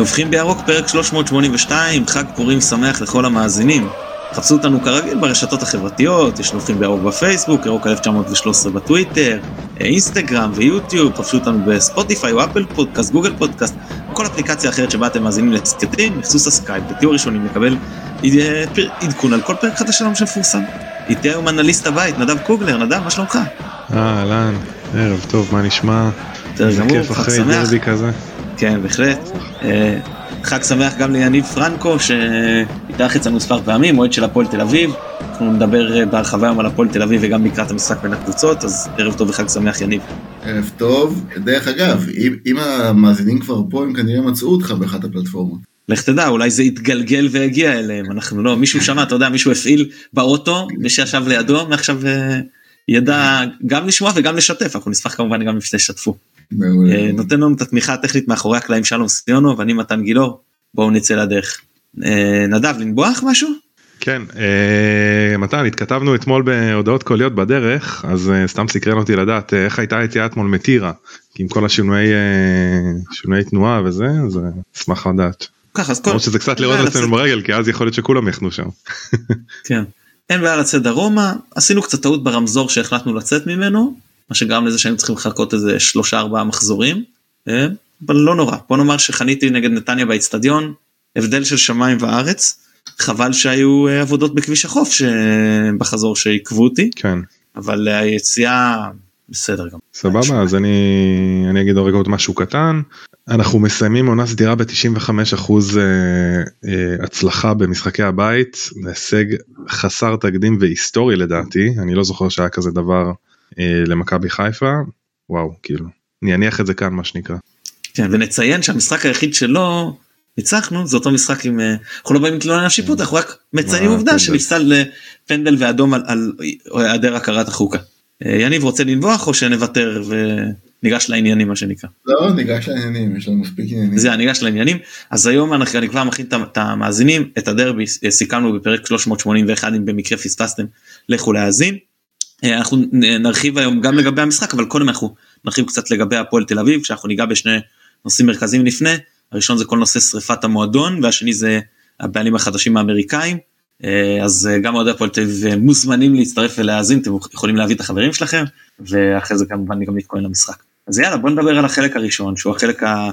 נובחים בירוק פרק 382, חג פורים שמח לכל המאזינים. חפשו אותנו כרגיל ברשתות החברתיות, יש נובחים בירוק בפייסבוק, ירוק 1913 בטוויטר, אינסטגרם ויוטיוב, חפשו אותנו בספוטיפיי או אפל פודקאסט, גוגל פודקאסט, כל אפליקציה אחרת שבה אתם מאזינים להסכתים, תכנסו subscribe ותהיו ראשונים לקבל עדכון על כל פרק חדש שלנו שמפורסם. איתי היום אנליסט הבית, נדב קוגלר, נדב, מה שלומך? אהלן, ערב טוב, מה נשמע? בסדר גמור, חג שמח. כזה. כן, בהחלט. אה, חג שמח גם ליניב פרנקו, שהתארח אצלנו מספר פעמים, מועד של הפועל תל אביב. אנחנו נדבר אה, בהרחבה היום על הפועל תל אביב וגם לקראת המשחק בין הקבוצות, אז ערב טוב וחג שמח יניב. ערב טוב. דרך אגב, אם, אם המאזינים כבר פה, הם כנראה מצאו אותך באחת הפלטפורמות. לך תדע, אולי זה יתגלגל והגיע אליהם, אנחנו לא, מישהו שמע, אתה יודע, מישהו הפעיל באוטו, מי שישב לידו, מעכשיו אה, ידע גם לשמוע וגם לשתף, אנחנו נשמח כמובן גם אם תשתפו. אה, נותן לנו את התמיכה הטכנית מאחורי הקלעים שלום סיונו ואני מתן גילאור, בואו נצא לדרך. אה, נדב, לנבוח משהו? כן, מתן, התכתבנו אתמול בהודעות קוליות בדרך, אז סתם סקרן אותי לדעת איך הייתה היציאה אתמול מטירה, עם כל השינויי תנועה וזה, אז אשמח לדעת. ככה אז כל... שזה קצת לראות אצלנו ברגל כי אז יכול להיות שכולם יחנו שם. כן. אין בעיה לצאת דרומה עשינו קצת טעות ברמזור שהחלטנו לצאת ממנו מה שגרם לזה שהיינו צריכים לחכות איזה שלושה ארבעה מחזורים. אה, אבל לא נורא. בוא נאמר שחניתי נגד נתניה באצטדיון הבדל של שמיים וארץ. חבל שהיו אה, עבודות בכביש החוף שבחזור שעיכבו אותי. כן. אבל היציאה בסדר גם. סבבה אז אני אני אגיד עוד משהו קטן. אנחנו מסיימים עונה סדירה ב-95 אחוז אה, אה, הצלחה במשחקי הבית. הישג חסר תקדים והיסטורי לדעתי. אני לא זוכר שהיה כזה דבר אה, למכבי חיפה וואו כאילו אני אניח את זה כאן מה שנקרא. כן ונציין שהמשחק היחיד שלו ניצחנו זה אותו משחק עם אנחנו לא באים להתלונן על שיפוט אנחנו רק מציינים עובדה שנפסל פנדל ואדום על היעדר הכרת החוקה. יניב רוצה לנבוח או שנוותר וניגש לעניינים מה שנקרא. לא ניגש לעניינים יש לנו מספיק עניינים. זה ניגש לעניינים אז היום אנחנו, אני כבר מכין את המאזינים את הדרבי סיכמנו בפרק 381 אם במקרה פספסתם לכו להאזין. אנחנו נרחיב היום גם לגבי המשחק אבל קודם אנחנו נרחיב קצת לגבי הפועל תל אביב שאנחנו ניגע בשני נושאים מרכזיים לפני הראשון זה כל נושא שריפת המועדון והשני זה הבעלים החדשים האמריקאים. אה, אז אה, גם אוהדי הפועל תל אביב אה, מוזמנים להצטרף ולהאזין, אתם יכולים להביא את החברים שלכם, ואחרי זה כמובן גם להתכונן למשחק. אז יאללה בוא נדבר על החלק הראשון, שהוא החלק ה...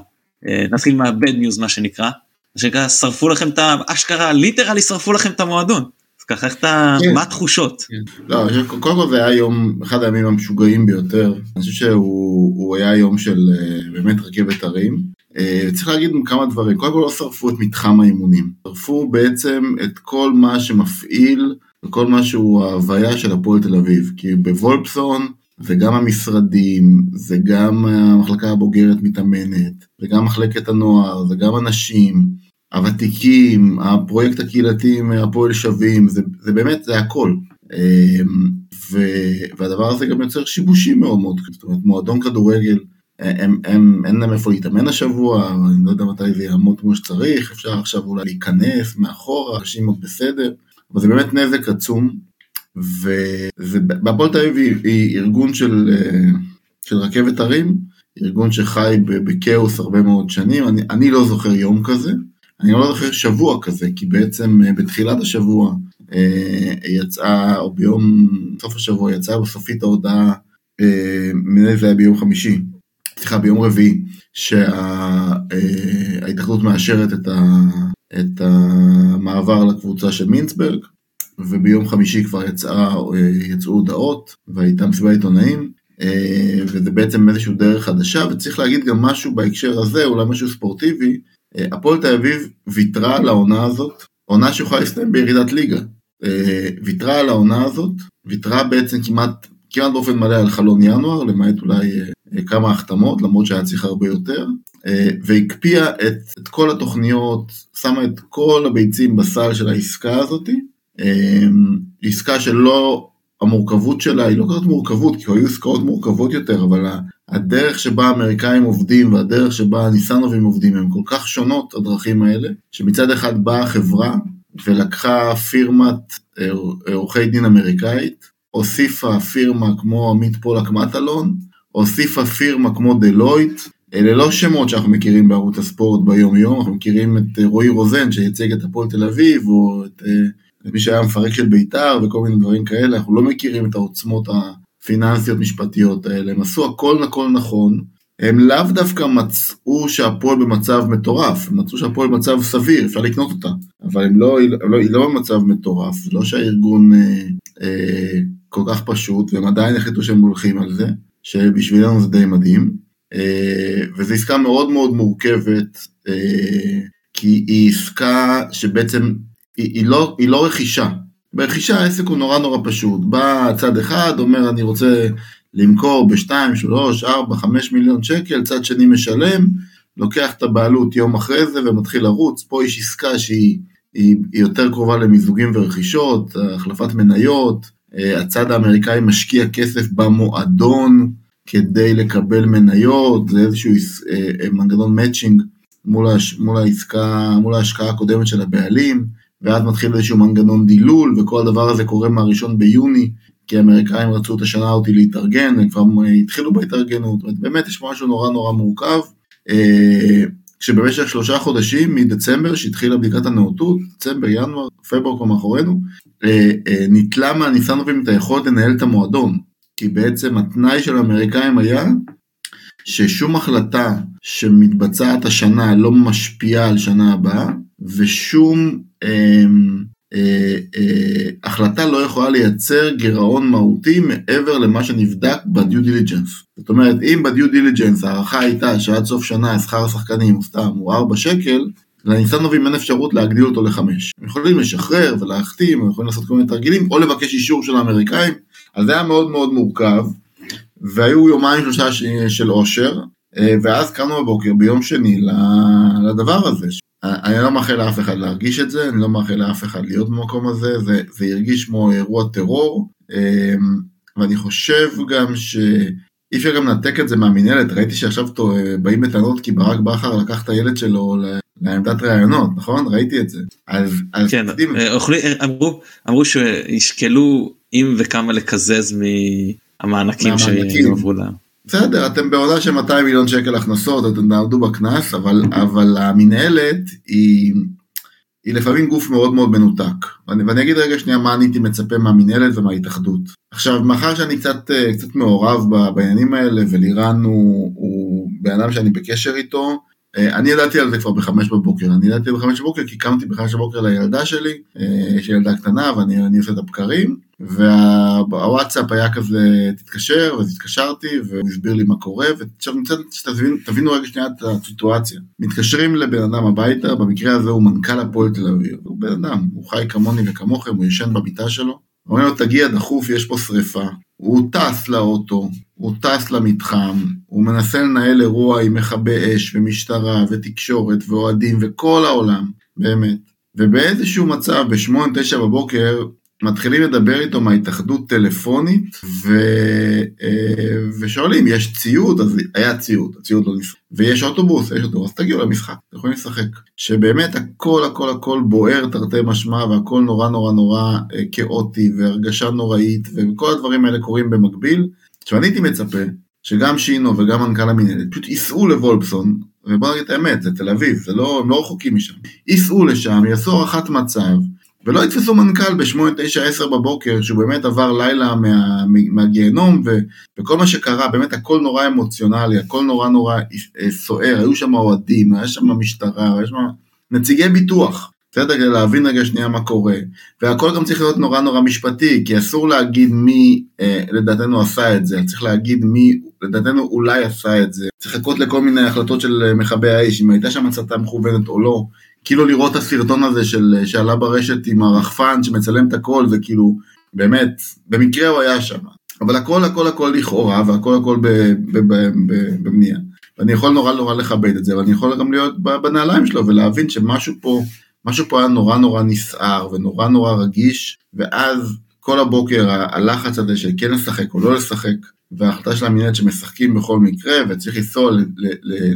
נתחיל מה bad news מה שנקרא, מה שנקרא שרפו לכם את האשכרה, literally שרפו לכם את המועדון. ככה איך אתה, כן. מה התחושות? כן. לא, קודם כל זה היה יום, אחד הימים המשוגעים ביותר, אני חושב שהוא היה יום של באמת רכבת הרים. אה, צריך להגיד כמה דברים, קודם כל לא שרפו את מתחם האימונים, שרפו בעצם את כל מה שמפעיל וכל מה שהוא ההוויה של הפועל תל אביב, כי בוולפסון זה גם המשרדים, זה גם המחלקה הבוגרת מתאמנת, זה גם מחלקת הנוער, זה גם אנשים, הוותיקים, הפרויקט הקהילתי עם הפועל שווים, זה, זה באמת, זה הכל. אה, ו, והדבר הזה גם יוצר שיבושים מאוד מאוד, זאת אומרת מועדון כדורגל הם, הם, אין להם איפה להתאמן השבוע, אני לא יודע מתי זה יעמוד כמו שצריך, אפשר עכשיו אולי להיכנס מאחורה, אנשים עוד בסדר, אבל זה באמת נזק עצום, והפועל תל אביב היא ארגון של, של רכבת הרים, ארגון שחי בכאוס הרבה מאוד שנים, אני, אני לא זוכר יום כזה, אני לא זוכר שבוע כזה, כי בעצם אה, בתחילת השבוע אה, יצאה, או ביום סוף השבוע יצאה בסופית ההודעה, אה, זה היה ביום חמישי, סליחה, ביום רביעי, שההתאחדות מאשרת את, ה, את המעבר לקבוצה של מינסברג, וביום חמישי כבר יצאה, יצאו הודעות, והייתה מסיבה עיתונאים, וזה בעצם איזושהי דרך חדשה, וצריך להגיד גם משהו בהקשר הזה, אולי משהו ספורטיבי, הפועל תל אביב ויתרה על העונה הזאת, עונה שיכולה להסתיים בירידת ליגה. ויתרה על העונה הזאת, ויתרה בעצם כמעט, כמעט באופן מלא על חלון ינואר, למעט אולי אה, כמה החתמות, למרות שהיה צריך הרבה יותר, אה, והקפיאה את, את כל התוכניות, שמה את כל הביצים בסל של העסקה הזאתי, אה, עסקה שלא, המורכבות שלה היא לא כזאת מורכבות, כי היו עסקאות מורכבות יותר, אבל הדרך שבה האמריקאים עובדים והדרך שבה הניסנובים עובדים הם כל כך שונות, הדרכים האלה, שמצד אחד באה החברה ולקחה פירמת עורכי דין אמריקאית, הוסיפה פירמה כמו עמית פולק מטלון, הוסיפה פירמה כמו דלויט, אלה לא שמות שאנחנו מכירים בערוץ הספורט ביום יום, אנחנו מכירים את רועי רוזן שייצג את הפועל תל אביב, או את, את מי שהיה מפרק של בית"ר וכל מיני דברים כאלה, אנחנו לא מכירים את העוצמות הפיננסיות משפטיות האלה, הם עשו הכל הכל נכון, הם לאו דווקא מצאו שהפועל במצב מטורף, הם מצאו שהפועל במצב סביר, אפשר לקנות אותה, אבל הם לא, היא לא, היא לא במצב מטורף, זה לא שהארגון אה, אה, כל כך פשוט, והם עדיין החליטו שהם הולכים על זה, שבשבילנו זה די מדהים, אה, וזו עסקה מאוד מאוד מורכבת, אה, כי היא עסקה שבעצם, היא, היא, לא, היא לא רכישה, ברכישה העסק הוא נורא נורא פשוט, בא צד אחד, אומר אני רוצה למכור ב-2, 3, 4, 5 מיליון שקל, צד שני משלם, לוקח את הבעלות יום אחרי זה ומתחיל לרוץ, פה יש עסקה שהיא היא, היא יותר קרובה למיזוגים ורכישות, החלפת מניות, אה, הצד האמריקאי משקיע כסף במועדון כדי לקבל מניות, זה איזשהו אה, אה, מנגנון מאצ'ינג מול, הש, מול העסקה, מול ההשקעה הקודמת של הבעלים, ואז מתחיל איזשהו מנגנון דילול, וכל הדבר הזה קורה מהראשון ביוני כי האמריקאים רצו את השנה אותי להתארגן, הם כבר התחילו בהתארגנות, באמת יש משהו נורא נורא מורכב, אה, כשבמשך שלושה חודשים מדצמבר שהתחילה בדיקת הנאותות, דצמבר, ינואר, פברואר כבר מאחורינו, אה, אה, ניטלה מהניסנובים את היכולת לנהל את המועדון, כי בעצם התנאי של האמריקאים היה ששום החלטה שמתבצעת השנה לא משפיעה על שנה הבאה, ושום אה, אה, החלטה לא יכולה לייצר גירעון מהותי מעבר למה שנבדק בדיו דיליג'נס. זאת אומרת, אם בדיו דיליג'נס ההערכה הייתה שעד סוף שנה שכר השחקנים הוא סתם הוא 4 שקל, לניסנובים אין אפשרות להגדיל אותו לחמש. הם יכולים לשחרר ולהחתים, הם יכולים לעשות כל מיני תרגילים, או לבקש אישור של האמריקאים, אז זה היה מאוד מאוד מורכב, והיו יומיים שלושה של אושר, אה, ואז קמנו בבוקר ביום שני לדבר הזה, אני לא מאחל לאף אחד להרגיש את זה, אני לא מאחל לאף אחד להיות במקום הזה, זה, זה הרגיש כמו אירוע טרור, אמ, ואני חושב גם שאי אפשר גם לנתק את זה מהמינהלת, ראיתי שעכשיו באים בטענות כי ברק בכר לקח את הילד שלו לעמדת ראיונות, נכון? ראיתי את זה. אז, אז כן, אה, אוכלי, אמרו, אמרו שישקלו אם וכמה לקזז מהמענקים שיעברו להם. בסדר, אתם בעונה של 200 מיליון שקל הכנסות, אתם תעמדו בקנס, אבל, אבל המינהלת היא, היא לפעמים גוף מאוד מאוד מנותק. ואני, ואני אגיד רגע שנייה מה אני הייתי מצפה מהמינהלת ומההתאחדות. עכשיו, מאחר שאני קצת, אה, קצת מעורב בעניינים האלה, ולירן הוא, הוא בן אדם שאני בקשר איתו, אני ידעתי על זה כבר בחמש בבוקר, אני ידעתי בחמש בבוקר כי קמתי בחמש בבוקר לילדה שלי, אה, יש לי ילדה קטנה ואני עושה את הבקרים, והוואטסאפ היה כזה, תתקשר, אז התקשרתי, והוא הסביר לי מה קורה, ועכשיו אני רוצה שתבינו רגע שנייה את הסיטואציה. מתקשרים לבן אדם הביתה, במקרה הזה הוא מנכ"ל הפועל תל אביב, הוא בן אדם, הוא חי כמוני וכמוכם, הוא ישן במיטה שלו, אומר לו, תגיע דחוף, יש פה שריפה. הוא טס לאוטו, הוא טס למתחם, הוא מנסה לנהל אירוע עם מכבי אש ומשטרה ותקשורת ואוהדים וכל העולם, באמת. ובאיזשהו מצב, בשמונה-תשע בבוקר, מתחילים לדבר איתו מההתאחדות טלפונית ו... אה, ושואלים יש ציוד? אז היה ציוד הציוד לא נשחק ויש אוטובוס יש אוטובוס תגיעו למשחק אתם יכולים לשחק. שבאמת הכל הכל הכל בוער תרתי משמע והכל נורא נורא נורא אה, כאוטי והרגשה נוראית וכל הדברים האלה קורים במקביל. עכשיו אני הייתי מצפה שגם שינו וגם מנכ"ל המנהלת פשוט ייסעו לוולפסון ובוא נגיד את האמת זה תל אביב זה לא הם לא רחוקים משם. ייסעו לשם יעשו הערכת מצב ולא יתפסו מנכ"ל ב-8, 9, 10 בבוקר, שהוא באמת עבר לילה מה, מהגיהנום, ו, וכל מה שקרה, באמת הכל נורא אמוציונלי, הכל נורא נורא אה, סוער, היו שם אוהדים, היה שם משטרה, היה שם נציגי ביטוח, בסדר? כדי להבין רגע שנייה מה קורה. והכל גם צריך להיות נורא נורא משפטי, כי אסור להגיד מי אה, לדעתנו עשה את זה, צריך להגיד מי לדעתנו אולי עשה את זה. צריך לחכות לכל מיני החלטות של אה, מכבי האש, אם הייתה שם הצתה מכוונת או לא. כאילו לראות את הסרטון הזה של, שעלה ברשת עם הרחפן שמצלם את הכל, זה כאילו, באמת, במקרה הוא היה שם. אבל הכל הכל הכל לכאורה והכל הכל בבנייה. ואני יכול נורא נורא לכבד את זה, אבל אני יכול גם להיות בנעליים שלו ולהבין שמשהו פה, משהו פה היה נורא נורא נסער ונורא נורא רגיש, ואז כל הבוקר הלחץ הזה של כן לשחק או לא לשחק, וההחלטה של המנהלת שמשחקים בכל מקרה וצריך לנסוע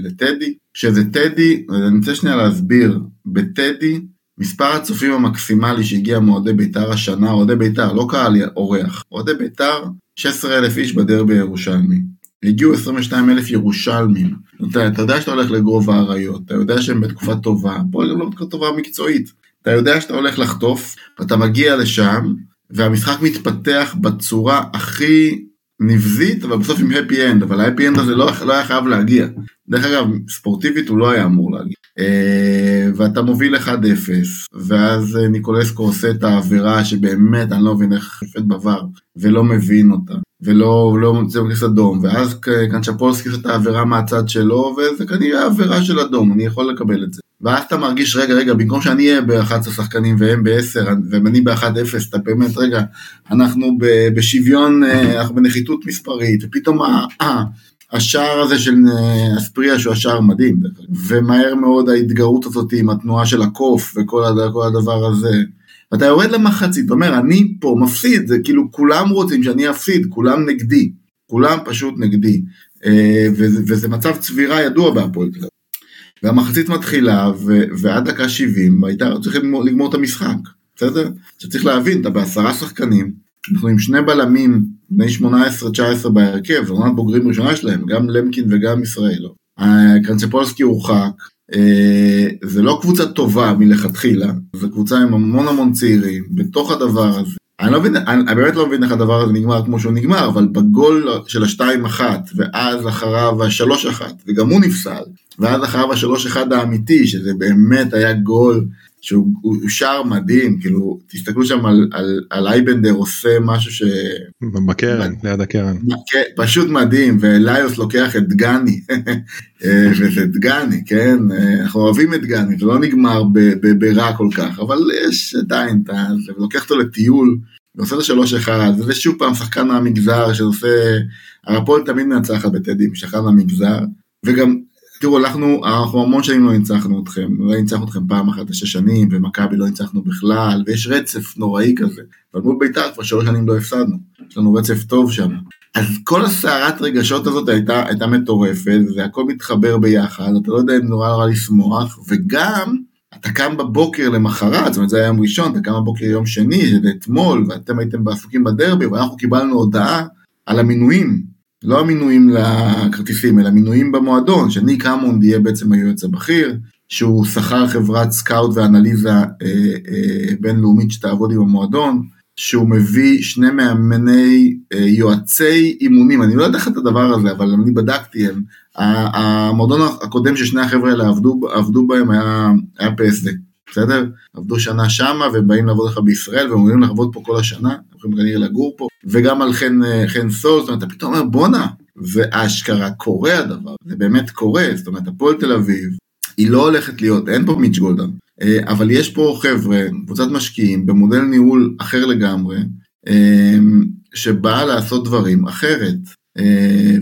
לטדי, שזה טדי, אני רוצה שנייה להסביר, בטדי מספר הצופים המקסימלי שהגיע מאוהדי בית"ר השנה, אוהדי בית"ר, לא קהל אורח, אוהדי בית"ר, 16 אלף איש בדרבי הירושלמי. הגיעו 22 אלף ירושלמים אתה, אתה יודע שאתה הולך לגוב האריות, אתה יודע שהם בתקופה טובה, פה הם לא בתקופה טובה מקצועית. אתה יודע שאתה הולך לחטוף, ואתה מגיע לשם, והמשחק מתפתח בצורה הכי נבזית, אבל בסוף עם happy end, אבל ה happy end הזה לא, לא היה חייב להגיע. דרך אגב, ספורטיבית הוא לא היה אמור להגיע. אה, ואתה מוביל 1-0, ואז אה, ניקולסקו עושה את העבירה שבאמת אני לא מבין איך שופט ב VAR, ולא מבין אותה, ולא לא מוצא בכניס אדום, ואז קנצ'פולסקי עושה את העבירה מהצד שלו, וזה כנראה עבירה של אדום, אני יכול לקבל את זה. ואז אתה מרגיש, רגע, רגע, במקום שאני אהיה ב-11 שחקנים והם ב-10, ואני ב-1-0, אתה באמת, רגע, אנחנו בשוויון, אה, אנחנו בנחיתות מספרית, ופתאום השער הזה של אה, אספריה שהוא השער מדהים, ומהר מאוד ההתגרות הזאת עם התנועה של הקוף וכל הדבר הזה. ואתה יורד למחצית, אתה אומר, אני פה מפסיד, זה כאילו כולם רוצים שאני אפסיד, כולם נגדי, כולם פשוט נגדי. אה, וזה מצב צבירה ידוע בהפועל תל. והמחצית מתחילה, ועד דקה 70 הייתה צריכים לגמור את המשחק, בסדר? שצריך להבין, אתה בעשרה שחקנים, אנחנו עם שני בלמים בני 18-19 בהרכב, זו עונת בוגרים ראשונה שלהם, גם למקין וגם ישראלו. קרנצפולסקי הורחק, אה, זה לא קבוצה טובה מלכתחילה, זו קבוצה עם המון המון צעירים, בתוך הדבר הזה. אני לא מבין, אני באמת לא מבין איך הדבר הזה נגמר כמו שהוא נגמר, אבל בגול של השתיים אחת, ואז אחריו השלוש אחת, וגם הוא נפסל, ואז אחריו השלוש אחד האמיתי, שזה באמת היה גול שהוא שער מדהים, כאילו, תסתכלו שם על, על, על אייבנדר עושה משהו ש... בקרן, ליד הקרן. פשוט מדהים, ואליוס לוקח את דגני, אה, וזה דגני, כן? אה, אנחנו אוהבים את דגני, זה לא נגמר ברע כל כך, אבל יש עדיין את זה, ולוקח אותו לטיול, ועושה את השלוש אחד, וזה שוב פעם שחקן מהמגזר שעושה, הרפול תמיד מנצחת בטדים, שחקן מהמגזר, וגם תראו, אנחנו, אנחנו המון שנים לא ניצחנו אתכם, לא ניצחנו אתכם פעם אחת לשש שנים, ומכבי לא ניצחנו בכלל, ויש רצף נוראי כזה. אבל מול בית"ר כבר שלוש שנים לא הפסדנו, יש לנו רצף טוב שם. אז כל הסערת רגשות הזאת הייתה, הייתה מטורפת, והכל מתחבר ביחד, אתה לא יודע אם נורא נורא לשמוח, וגם, אתה קם בבוקר למחרת, זאת אומרת זה היה יום ראשון, אתה קם בבוקר יום שני, זה אתמול, ואתם הייתם בעסוקים בדרבי, ואנחנו קיבלנו הודעה על המינויים, לא המינויים לכרטיסים, אלא מינויים במועדון, שניק המונד יהיה בעצם היועץ הבכיר, שהוא שכר חברת סקאוט ואנליזה אה, אה, בינלאומית שתעבוד עם המועדון, שהוא מביא שני מאמני אה, יועצי אימונים, אני לא יודע איך את הדבר הזה, אבל אני בדקתי, הם, המועדון הקודם ששני החבר'ה האלה עבדו, עבדו בהם היה, היה PSD. בסדר? עבדו שנה שמה ובאים לעבוד לך בישראל והם אמורים לעבוד פה כל השנה, יכולים כנראה לגור פה, וגם על חן, חן סול, זאת אומרת, אתה פתאום אומר בואנה, ואשכרה קורה הדבר, זה באמת קורה, זאת אומרת, הפועל תל אביב, היא לא הולכת להיות, אין פה מיץ' גולדן, אה, אבל יש פה חבר'ה, קבוצת משקיעים, במודל ניהול אחר לגמרי, אה, שבאה לעשות דברים אחרת. אה,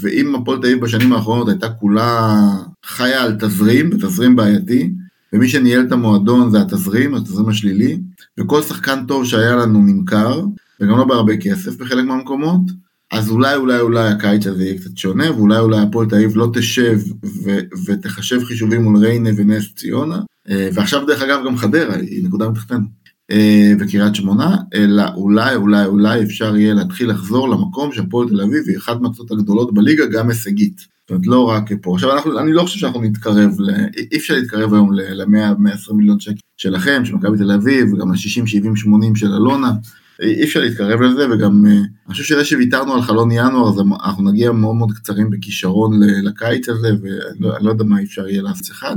ואם הפועל תל אביב בשנים האחרונות הייתה כולה חיה על תזרים, תזרים בעייתי, ומי שניהל את המועדון זה התזרים, התזרים השלילי, וכל שחקן טוב שהיה לנו נמכר, וגם לא בהרבה כסף בחלק מהמקומות, אז אולי אולי אולי הקיץ הזה יהיה קצת שונה, ואולי אולי הפועל תל אביב לא תשב ו- ותחשב חישובים מול ריינה ונס ציונה, אה, ועכשיו דרך אגב גם חדרה היא נקודה מתחתנו, אה, וקריית שמונה, אלא אולי אולי אולי אפשר יהיה להתחיל לחזור למקום שהפועל תל אביב היא אחת מהקבוצות הגדולות בליגה גם הישגית. זאת אומרת, לא רק פה. עכשיו, אנחנו, אני לא חושב שאנחנו נתקרב, ל, אי אפשר להתקרב היום ל-100-120 מיליון שקל שלכם, של מכבי תל אביב, וגם ל-60, 70, 80 של אלונה. אי אפשר להתקרב לזה, וגם, אה, אני חושב שזה שוויתרנו על חלון ינואר, אז אנחנו נגיע מאוד מאוד קצרים בכישרון לקיץ הזה, ואני לא, לא יודע מה אפשר יהיה לעשות אחד,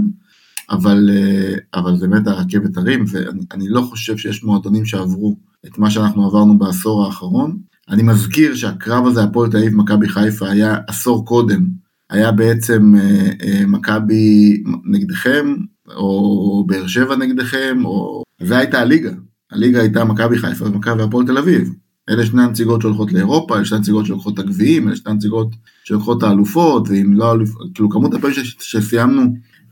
אבל, אה, אבל זה באמת הרכבת הרים, ואני לא חושב שיש מועדונים שעברו את מה שאנחנו עברנו בעשור האחרון. אני מזכיר שהקרב הזה, הפועל תל אביב, מכבי חיפה, היה עשור קודם. היה בעצם אה, אה, מכבי נגדכם, או באר שבע נגדכם, או... זה הייתה הליגה. הליגה הייתה מכבי חיפה ומכבי הפועל תל אביב. אלה שני הנציגות שהולכות לאירופה, אלה שני הנציגות שלוקחות את הגביעים, אלה שני הנציגות שלוקחות את האלופות, ואם לא אלופות, כאילו כמות הפעמים שסיימנו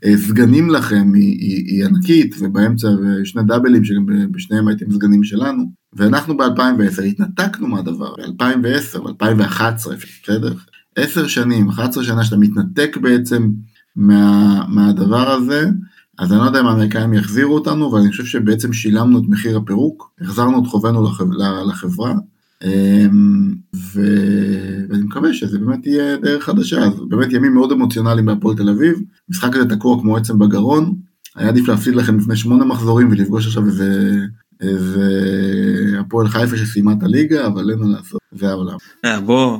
אה, סגנים לכם היא, היא, היא ענקית, ובאמצע שני דאבלים שגם בשניהם הייתם סגנים שלנו, ואנחנו ב-2010 התנתקנו מהדבר, ב-2010, ב-2011, בסדר? עשר שנים, 11 שנה שאתה מתנתק בעצם מה, מהדבר הזה, אז אני לא יודע אם האמריקאים יחזירו אותנו, אבל אני חושב שבעצם שילמנו את מחיר הפירוק, החזרנו את חובנו לחברה, אמ, ו... ואני מקווה שזה באמת יהיה דרך חדשה, אז באמת ימים מאוד אמוציונליים בהפועל תל אביב, משחק הזה תקוע כמו עצם בגרון, היה עדיף להפסיד לכם לפני שמונה מחזורים ולפגוש עכשיו איזה, איזה הפועל חיפה שסיימה את הליגה, אבל אין מה לעשות, זה העולם. אה, בוא,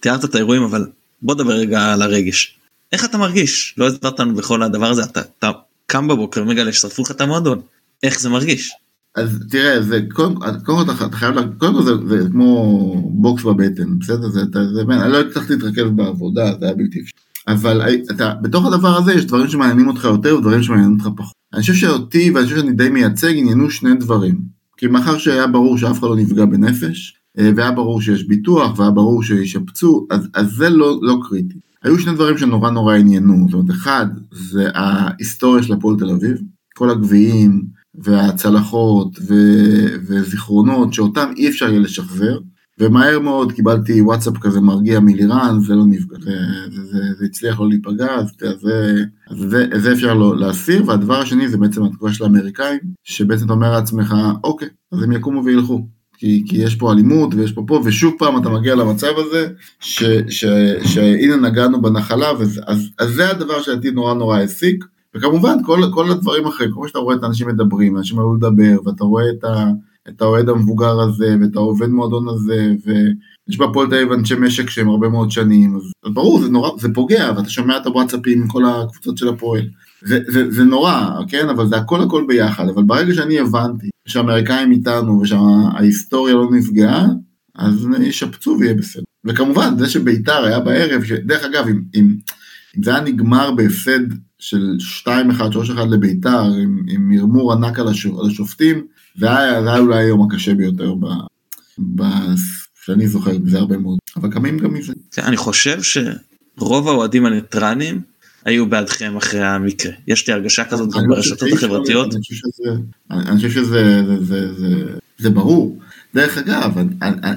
תיארת את האירועים אבל בוא נדבר רגע על הרגש. איך אתה מרגיש? לא הסברת לנו בכל הדבר הזה, אתה, אתה קם בבוקר ומגלה ששרפו לך את המועדון, איך זה מרגיש? אז תראה, זה קודם כל אתה חייב, קודם כל זה, זה כמו בוקס בבטן, בסדר? זה, זה, זה, אני לא הצלחתי להתרכז בעבודה, זה היה בלתי אפשרי. אבל אתה, בתוך הדבר הזה יש דברים שמעניינים אותך יותר ודברים שמעניינים אותך פחות. אני חושב שאותי, ואני חושב שאני די מייצג, עניינו שני דברים. כי מאחר שהיה ברור שאף אחד לא נפגע בנפש, והיה ברור שיש ביטוח, והיה ברור שישפצו, אז, אז זה לא, לא קריטי. היו שני דברים שנורא נורא עניינו, זאת אומרת, אחד, זה ההיסטוריה של הפועל תל אביב, כל הגביעים, והצלחות ו- וזיכרונות שאותם אי אפשר יהיה לשחזר. ומהר מאוד קיבלתי וואטסאפ כזה מרגיע מלירן, זה לא נפגע, זה, זה, זה, זה הצליח לא להיפגע, אז זה, זה, זה אפשר לא להסיר, והדבר השני זה בעצם התגובה של האמריקאים, שבעצם אתה אומר לעצמך, אוקיי, אז הם יקומו וילכו, כי, כי יש פה אלימות ויש פה פה, ושוב פעם אתה מגיע למצב הזה, ש, ש, שהנה נגענו בנחלה, וזה, אז, אז זה הדבר שלדעתי נורא נורא העסיק, וכמובן כל, כל הדברים האחרים, כמו שאתה רואה את האנשים מדברים, אנשים עלו לדבר, ואתה רואה את, ה, את האוהד המבוגר הזה, ואת העובד מועדון הזה, ויש בהפועל תל אביב אנשי משק שהם הרבה מאוד שנים, אז, אז ברור, זה נורא, זה פוגע, ואתה שומע את הוואטסאפים עם כל הקבוצות של הפועל. זה, זה, זה נורא, כן, אבל זה הכל הכל ביחד, אבל ברגע שאני הבנתי שהאמריקאים איתנו ושההיסטוריה לא נפגעה, אז ישפצו ויהיה בסדר. וכמובן, זה שביתר היה בערב, דרך אגב, אם, אם, אם זה היה נגמר בהפסד של 2-1, 3-1 לביתר, עם, עם מרמור ענק על, השופ, על השופטים, זה היה, זה היה אולי היום הקשה ביותר ב... ב... שאני זוכר, זה הרבה מאוד, אבל קמים גם מזה. אני חושב שרוב האוהדים הניטרנים היו בעדכם אחרי המקרה. יש לי הרגשה כזאת גם ברשתות החברתיות. אני חושב שזה זה ברור. דרך אגב,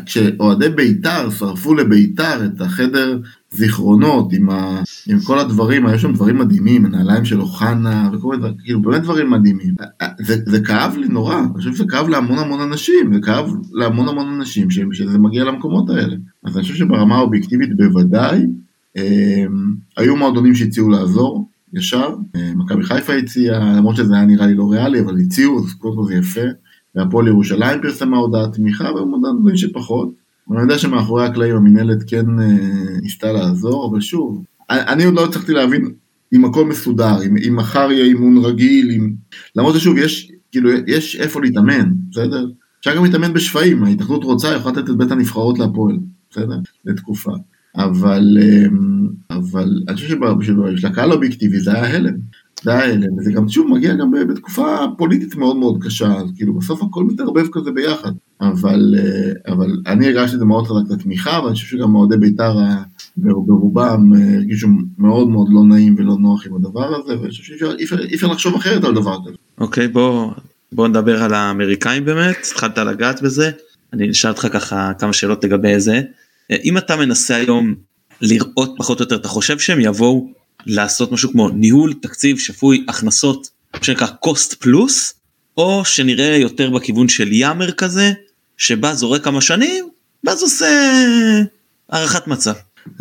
כשאוהדי בית"ר שרפו לבית"ר את החדר זיכרונות עם, ה, עם כל הדברים, היו שם דברים מדהימים, הנעליים של אוחנה וכל מיני דברים, כאילו באמת דברים מדהימים. זה, זה כאב לי נורא, אני חושב שזה כאב להמון המון אנשים, זה כאב להמון המון אנשים שזה מגיע למקומות האלה. אז אני חושב שברמה האובייקטיבית בוודאי, היו מועדונים שהציעו לעזור, ישר, אה, מכבי חיפה הציעה, למרות שזה היה נראה לי לא ריאלי, אבל הציעו, אז קודם כל זה יפה. והפועל ירושלים פרסמה הודעת תמיכה, ומודעים שפחות. אני יודע שמאחורי הקלעים המינהלת כן אה, ניסתה לעזור, אבל שוב, אני עוד לא הצלחתי להבין אם הכל מסודר, אם מחר יהיה אימון רגיל, אם... למרות ששוב, יש, כאילו, יש איפה להתאמן, בסדר? אפשר גם להתאמן בשפיים, ההתאחדות רוצה, יכולה לתת את בית הנבחרות להפועל, בסדר? לתקופה. אבל, אה, אבל אני חושב שבשביל הקהל האובייקטיבי זה היה הלם. זה היה הלם, וזה גם שוב מגיע גם בתקופה פוליטית מאוד מאוד קשה, אז כאילו בסוף הכל מתערבב כזה ביחד. אבל, אה, אבל אני הרגשתי את זה מאוד חזק לתמיכה, ואני חושב שגם אוהדי בית"ר ברובם אה, הרגישו מאוד מאוד לא נעים ולא נוח עם הדבר הזה, ואני חושב שאי אפשר לחשוב אחרת על דבר כזה. אוקיי, okay, בוא, בוא נדבר על האמריקאים באמת, התחלת לגעת בזה, אני אשאל אותך ככה כמה שאלות לגבי זה. אם אתה מנסה היום לראות פחות או יותר, אתה חושב שהם יבואו לעשות משהו כמו ניהול תקציב שפוי הכנסות שנקרא cost פלוס או שנראה יותר בכיוון של יאמר כזה שבא זורק כמה שנים ואז עושה הערכת מצב.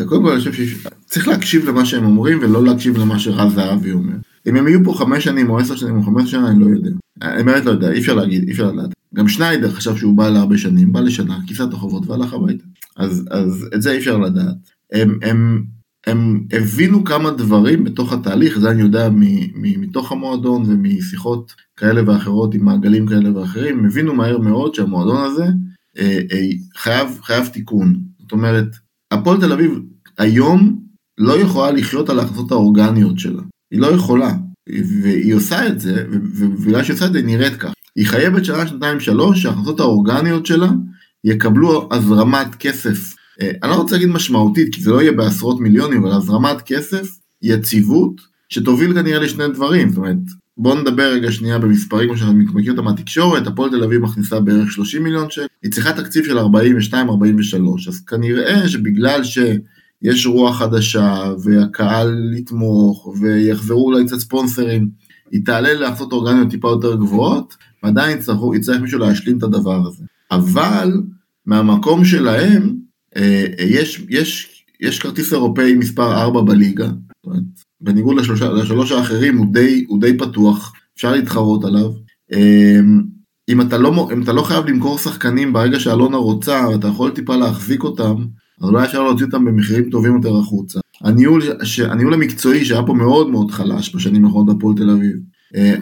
קודם כל אני חושב שצריך להקשיב למה שהם אומרים ולא להקשיב למה שרז זהבי אומר. אם הם יהיו פה חמש שנים או עשר שנים או חמש שנים אני לא יודע. אני באמת לא יודע אי אפשר להגיד אי אפשר לדעת. גם שניידר חשב שהוא בא להרבה שנים בא לשנה כיסה את החובות והלך הביתה. אז, אז את זה אי אפשר לדעת. הם, הם הם הבינו כמה דברים בתוך התהליך, זה אני יודע מתוך המועדון ומשיחות כאלה ואחרות עם מעגלים כאלה ואחרים, הם הבינו מהר מאוד שהמועדון הזה אה, אה, חייב, חייב תיקון. זאת אומרת, הפועל תל אביב היום לא יכולה לחיות על ההכנסות האורגניות שלה. היא לא יכולה. והיא עושה את זה, ובגלל שהיא עושה את זה היא נראית כך. היא חייבת שנה, שנתיים, שלוש, שההכנסות האורגניות שלה יקבלו הזרמת כסף. אה, אני לא רוצה להגיד משמעותית, כי זה לא יהיה בעשרות מיליונים, אבל הזרמת כסף, יציבות, שתוביל כנראה לשני דברים, זאת אומרת, בואו נדבר רגע שנייה במספרים, כמו שאני מכיר אותם מהתקשורת, הפועל תל אביב מכניסה בערך 30 מיליון שקל, היא צריכה תקציב של 42-43, אז כנראה שבגלל שיש רוח חדשה, והקהל יתמוך, ויחזרו אולי קצת ספונסרים, היא תעלה להכנסות אורגניות טיפה יותר גבוהות, ועדיין יצטרך מישהו להשלים את הדבר הזה. אבל מהמקום שלהם, אה, יש, יש, יש כרטיס אירופאי מספר 4 בליגה, בניגוד לשלושה, לשלוש האחרים הוא די, הוא די פתוח, אפשר להתחרות עליו. אם אתה, לא, אם אתה לא חייב למכור שחקנים ברגע שאלונה רוצה, ואתה יכול טיפה להחזיק אותם, אז אולי אפשר להוציא אותם במחירים טובים יותר החוצה. הניהול, ש, הניהול המקצועי שהיה פה מאוד מאוד חלש בשנים האחרונות בפועל תל אביב,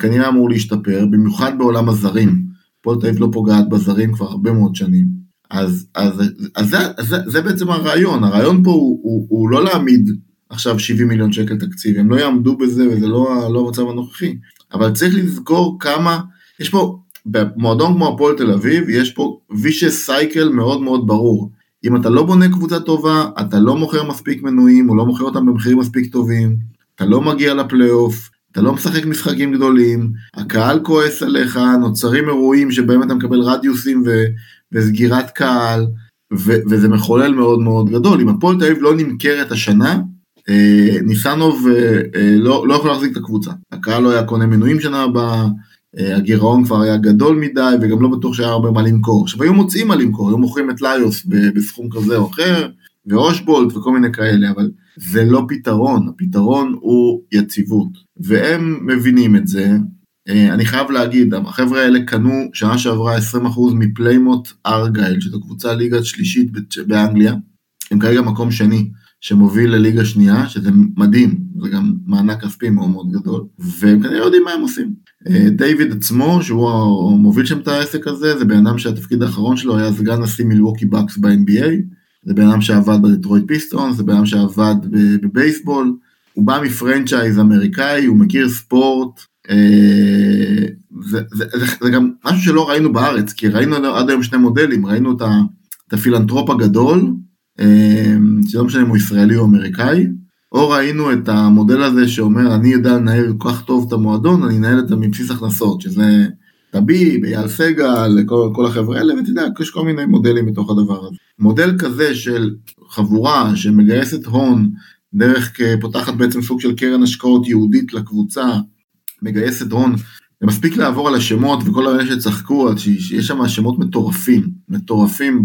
כנראה אמור להשתפר, במיוחד בעולם הזרים. הפועל תל אביב לא פוגעת בזרים כבר הרבה מאוד שנים. אז, אז, אז, זה, זה, זה בעצם הרעיון, הרעיון פה הוא, הוא, הוא לא להעמיד עכשיו 70 מיליון שקל תקציב, הם לא יעמדו בזה וזה לא, לא המצב הנוכחי, אבל צריך לזכור כמה, יש פה, במועדון כמו הפועל תל אביב, יש פה vicious cycle מאוד מאוד ברור. אם אתה לא בונה קבוצה טובה, אתה לא מוכר מספיק מנויים, או לא מוכר אותם במחירים מספיק טובים, אתה לא מגיע לפלייאוף, אתה לא משחק משחקים גדולים, הקהל כועס עליך, נוצרים אירועים שבהם אתה מקבל רדיוסים ו- וסגירת קהל, ו- וזה מחולל מאוד מאוד גדול. אם הפועל תל אביב לא נמכרת השנה, אה, ניסנוב אה, אה, לא, לא יכול להחזיק את הקבוצה. הקהל לא היה קונה מנויים שנה הבאה, אה, הגירעון כבר היה גדול מדי, וגם לא בטוח שהיה הרבה מה למכור. עכשיו היו מוצאים מה למכור, היו מוכרים את ליוס בסכום כזה או אחר, ואושבולט וכל מיני כאלה, אבל זה לא פתרון, הפתרון הוא יציבות. והם מבינים את זה. אה, אני חייב להגיד, החבר'ה האלה קנו שנה שעברה 20% מפליימוט ארגייל, שזו קבוצה ליגה שלישית באנגליה. הם כרגע מקום שני, שמוביל לליגה שנייה, שזה מדהים, זה גם מענק כספי מאוד מאוד גדול, והם כנראה יודעים מה הם עושים. אה, דיוויד עצמו, שהוא מוביל שם את העסק הזה, זה בן אדם שהתפקיד האחרון שלו היה סגן נשיא מילווקי בקס ב-NBA, זה בן אדם שעבד בדטרויט פיסטון, זה בן אדם שעבד בבייסבול, הוא בא מ franchise אמריקאי, הוא מכיר ספורט, זה, זה, גם משהו שלא ראינו בארץ, כי ראינו עד היום שני מודלים, ראינו את, הפילנטרופ הגדול, אה, שלא משנה אם הוא ישראלי או אמריקאי, או ראינו את המודל הזה שאומר אני יודע לנהל כל כך טוב את המועדון, אני אנהל את זה מבסיס הכנסות, שזה טביב, אייל סגל, כל, כל החבר'ה האלה, ואתה יודע, יש כל מיני מודלים בתוך הדבר הזה. מודל כזה של חבורה שמגייסת הון דרך פותחת בעצם סוג של קרן השקעות יהודית לקבוצה, מגייסת הון, מספיק לעבור על השמות וכל האלה שצחקו, שיש שם שמות מטורפים, מטורפים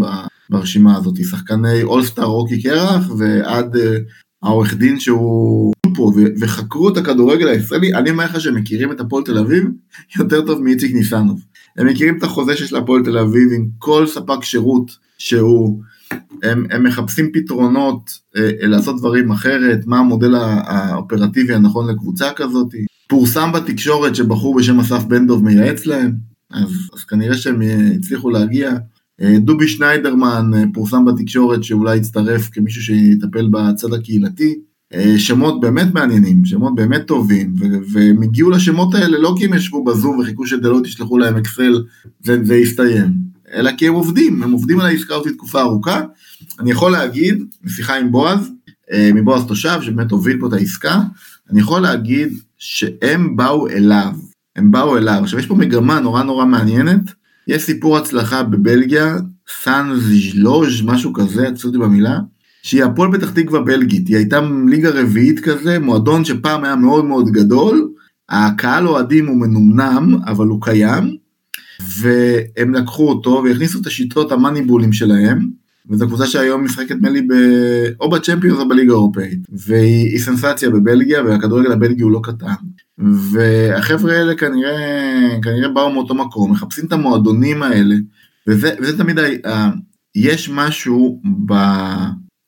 ברשימה הזאת, שחקני אולסטאר רוקי קרח ועד אה, העורך דין שהוא פה וחקרו את הכדורגל הישראלי, אני אומר לך שהם מכירים את הפועל תל אביב יותר טוב מאיציק ניסנוב. הם מכירים את החוזה שיש להפועל תל אביב עם כל ספק שירות שהוא, הם, הם מחפשים פתרונות אה, לעשות דברים אחרת, מה המודל האופרטיבי הנכון לקבוצה כזאת. פורסם בתקשורת שבחור בשם אסף בן דוב מייעץ להם, אז, אז כנראה שהם הצליחו להגיע. אה, דובי שניידרמן אה, פורסם בתקשורת שאולי יצטרף כמישהו שיטפל בצד הקהילתי. אה, שמות באמת מעניינים, שמות באמת טובים, והם הגיעו לשמות האלה לא כי הם ישבו בזום וחיכו שדלות ישלחו להם אקסל וזה יסתיים, אלא כי הם עובדים, הם עובדים על העסקה הזאת תקופה ארוכה. אני יכול להגיד, משיחה עם בועז, מבועז תושב שבאמת הוביל פה את העסקה, אני יכול להגיד שהם באו אליו, הם באו אליו. עכשיו יש פה מגמה נורא נורא מעניינת, יש סיפור הצלחה בבלגיה, סאן ז'לוז', משהו כזה, עצרו אותי במילה, שהיא הפועל פתח תקווה בלגית, היא הייתה ליגה רביעית כזה, מועדון שפעם היה מאוד מאוד גדול, הקהל אוהדים הוא מנומנם, אבל הוא קיים, והם לקחו אותו והכניסו את השיטות המאניבולים שלהם, וזו קבוצה שהיום משחקת מלי ב... או בצ'מפיונס או בליגה האירופאית, והיא סנסציה בבלגיה, והכדורגל הבלגי הוא לא קטן. והחבר'ה האלה כנראה, כנראה באו מאותו מקום, מחפשים את המועדונים האלה, וזה, וזה תמיד, ה... יש משהו ב...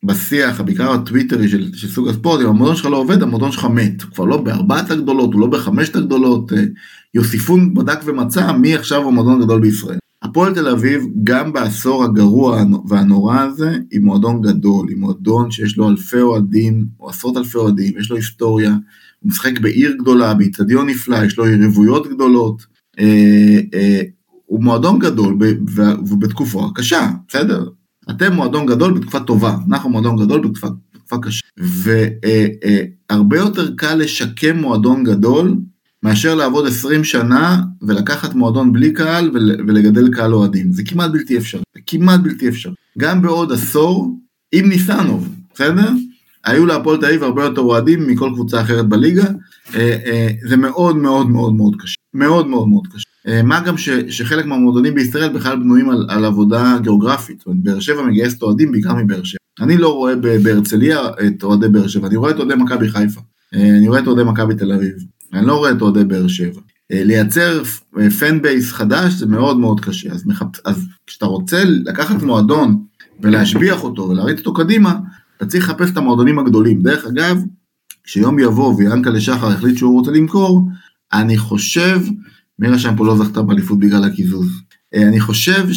בשיח, בעיקר הטוויטרי של, של סוג הספורט, אם המועדון שלך לא עובד, המועדון שלך מת. הוא כבר לא בארבעת הגדולות, הוא לא בחמשת הגדולות. יוסיפון בדק ומצא מי עכשיו המועדון הגדול בישראל. הפועל תל אביב, גם בעשור הגרוע והנורא הזה, היא מועדון גדול, היא מועדון שיש לו אלפי אוהדים, או עשרות אלפי אוהדים, יש לו היסטוריה, הוא משחק בעיר גדולה, באיצטדיון נפלא, יש לו יריבויות גדולות, אה, אה, הוא מועדון גדול ובתקופה קשה, בסדר? אתם מועדון גדול בתקופה טובה, אנחנו מועדון גדול בתקופה, בתקופה קשה. והרבה אה, יותר קל לשקם מועדון גדול מאשר לעבוד 20 שנה ולקחת מועדון בלי קהל ולגדל קהל אוהדים. זה כמעט בלתי אפשרי, זה כמעט בלתי אפשרי. גם בעוד עשור, עם ניסנוב, בסדר? היו להפועל תל אביב הרבה יותר אוהדים מכל קבוצה אחרת בליגה, אה, אה, זה מאוד מאוד מאוד מאוד קשה. מאוד מאוד מאוד קשה. אה, מה גם ש, שחלק מהמועדונים בישראל בכלל בנויים על, על עבודה גיאוגרפית, זאת אומרת, באר שבע מגייסת אוהדים בעיקר מבאר שבע. אני לא רואה בהרצליה את אוהדי באר שבע, אני רואה את אוהדי מכבי חיפה, אני רואה את אוהדי מכבי תל אביב, אני לא רואה את אוהדי באר שבע. אה, לייצר פן בייס חדש זה מאוד מאוד קשה, אז, מחפ... אז כשאתה רוצה לקחת מועדון ולהשביח אותו ולהריץ אותו קדימה, אתה צריך לחפש את המועדונים הגדולים. דרך אגב, כשיום יבוא ויענקלה שחר החליט שהוא רוצה למכור, אני חושב, מי רשם פה לא זכתה באליפות בגלל הקיזוז. אה, אני חושב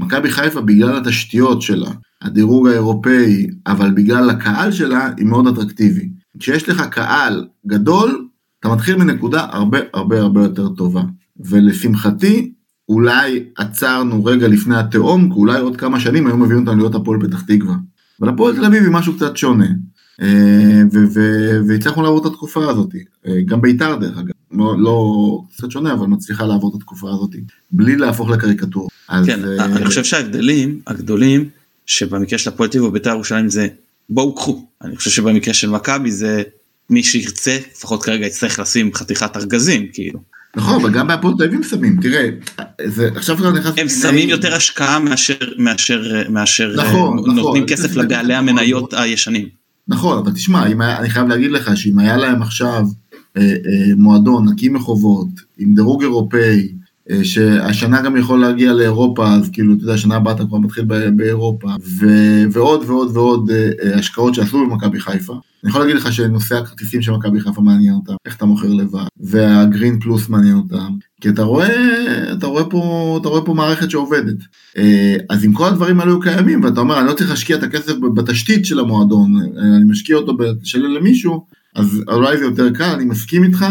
שמכבי חיפה בגלל התשתיות שלה, הדירוג האירופאי, אבל בגלל הקהל שלה, היא מאוד אטרקטיבי. כשיש לך קהל גדול, אתה מתחיל מנקודה הרבה הרבה הרבה יותר טובה. ולשמחתי, אולי עצרנו רגע לפני התהום, כי אולי עוד כמה שנים היו מביאים אותנו להיות הפועל פתח תקווה. אבל הפועל תל אביב היא משהו קצת שונה. אה, והצלחנו לעבור את התקופה הזאת, אה, גם בית"ר דרך אגב, לא, לא קצת שונה אבל מצליחה לעבור את התקופה הזאת, בלי להפוך לקריקטורה. כן, אה, אני חושב שההבדלים הגדולים שבמקרה של הפועל תל אביב ובית"ר ירושלים זה בואו קחו, אני חושב שבמקרה של מכבי זה מי שירצה לפחות כרגע יצטרך לשים חתיכת ארגזים כאילו. נכון, אבל גם בהפועל תל אביב שמים, תראה, זה עכשיו כבר נכנס... הם שמים יותר השקעה מאשר, מאשר, מאשר נכון, נכון, נותנים כסף לבעלי המניות הישנים. נכון, אבל תשמע, היה, אני חייב להגיד לך שאם היה להם עכשיו אה, אה, מועדון נקי מחובות, עם דירוג אירופאי, אה, שהשנה גם יכול להגיע לאירופה, אז כאילו, אתה יודע, שנה הבאה אתה כבר מתחיל באירופה, ו, ועוד ועוד ועוד אה, אה, השקעות שעשו במכבי חיפה. אני יכול להגיד לך שנושא הכרטיסים של מכבי חיפה מעניין אותם, איך אתה מוכר לבד, והגרין פלוס מעניין אותם, כי אתה רואה, אתה רואה פה, אתה רואה פה מערכת שעובדת. אז אם כל הדברים האלו קיימים, ואתה אומר, אני לא צריך להשקיע את הכסף בתשתית של המועדון, אני משקיע אותו בשלם למישהו, אז אולי זה יותר קל, אני מסכים איתך.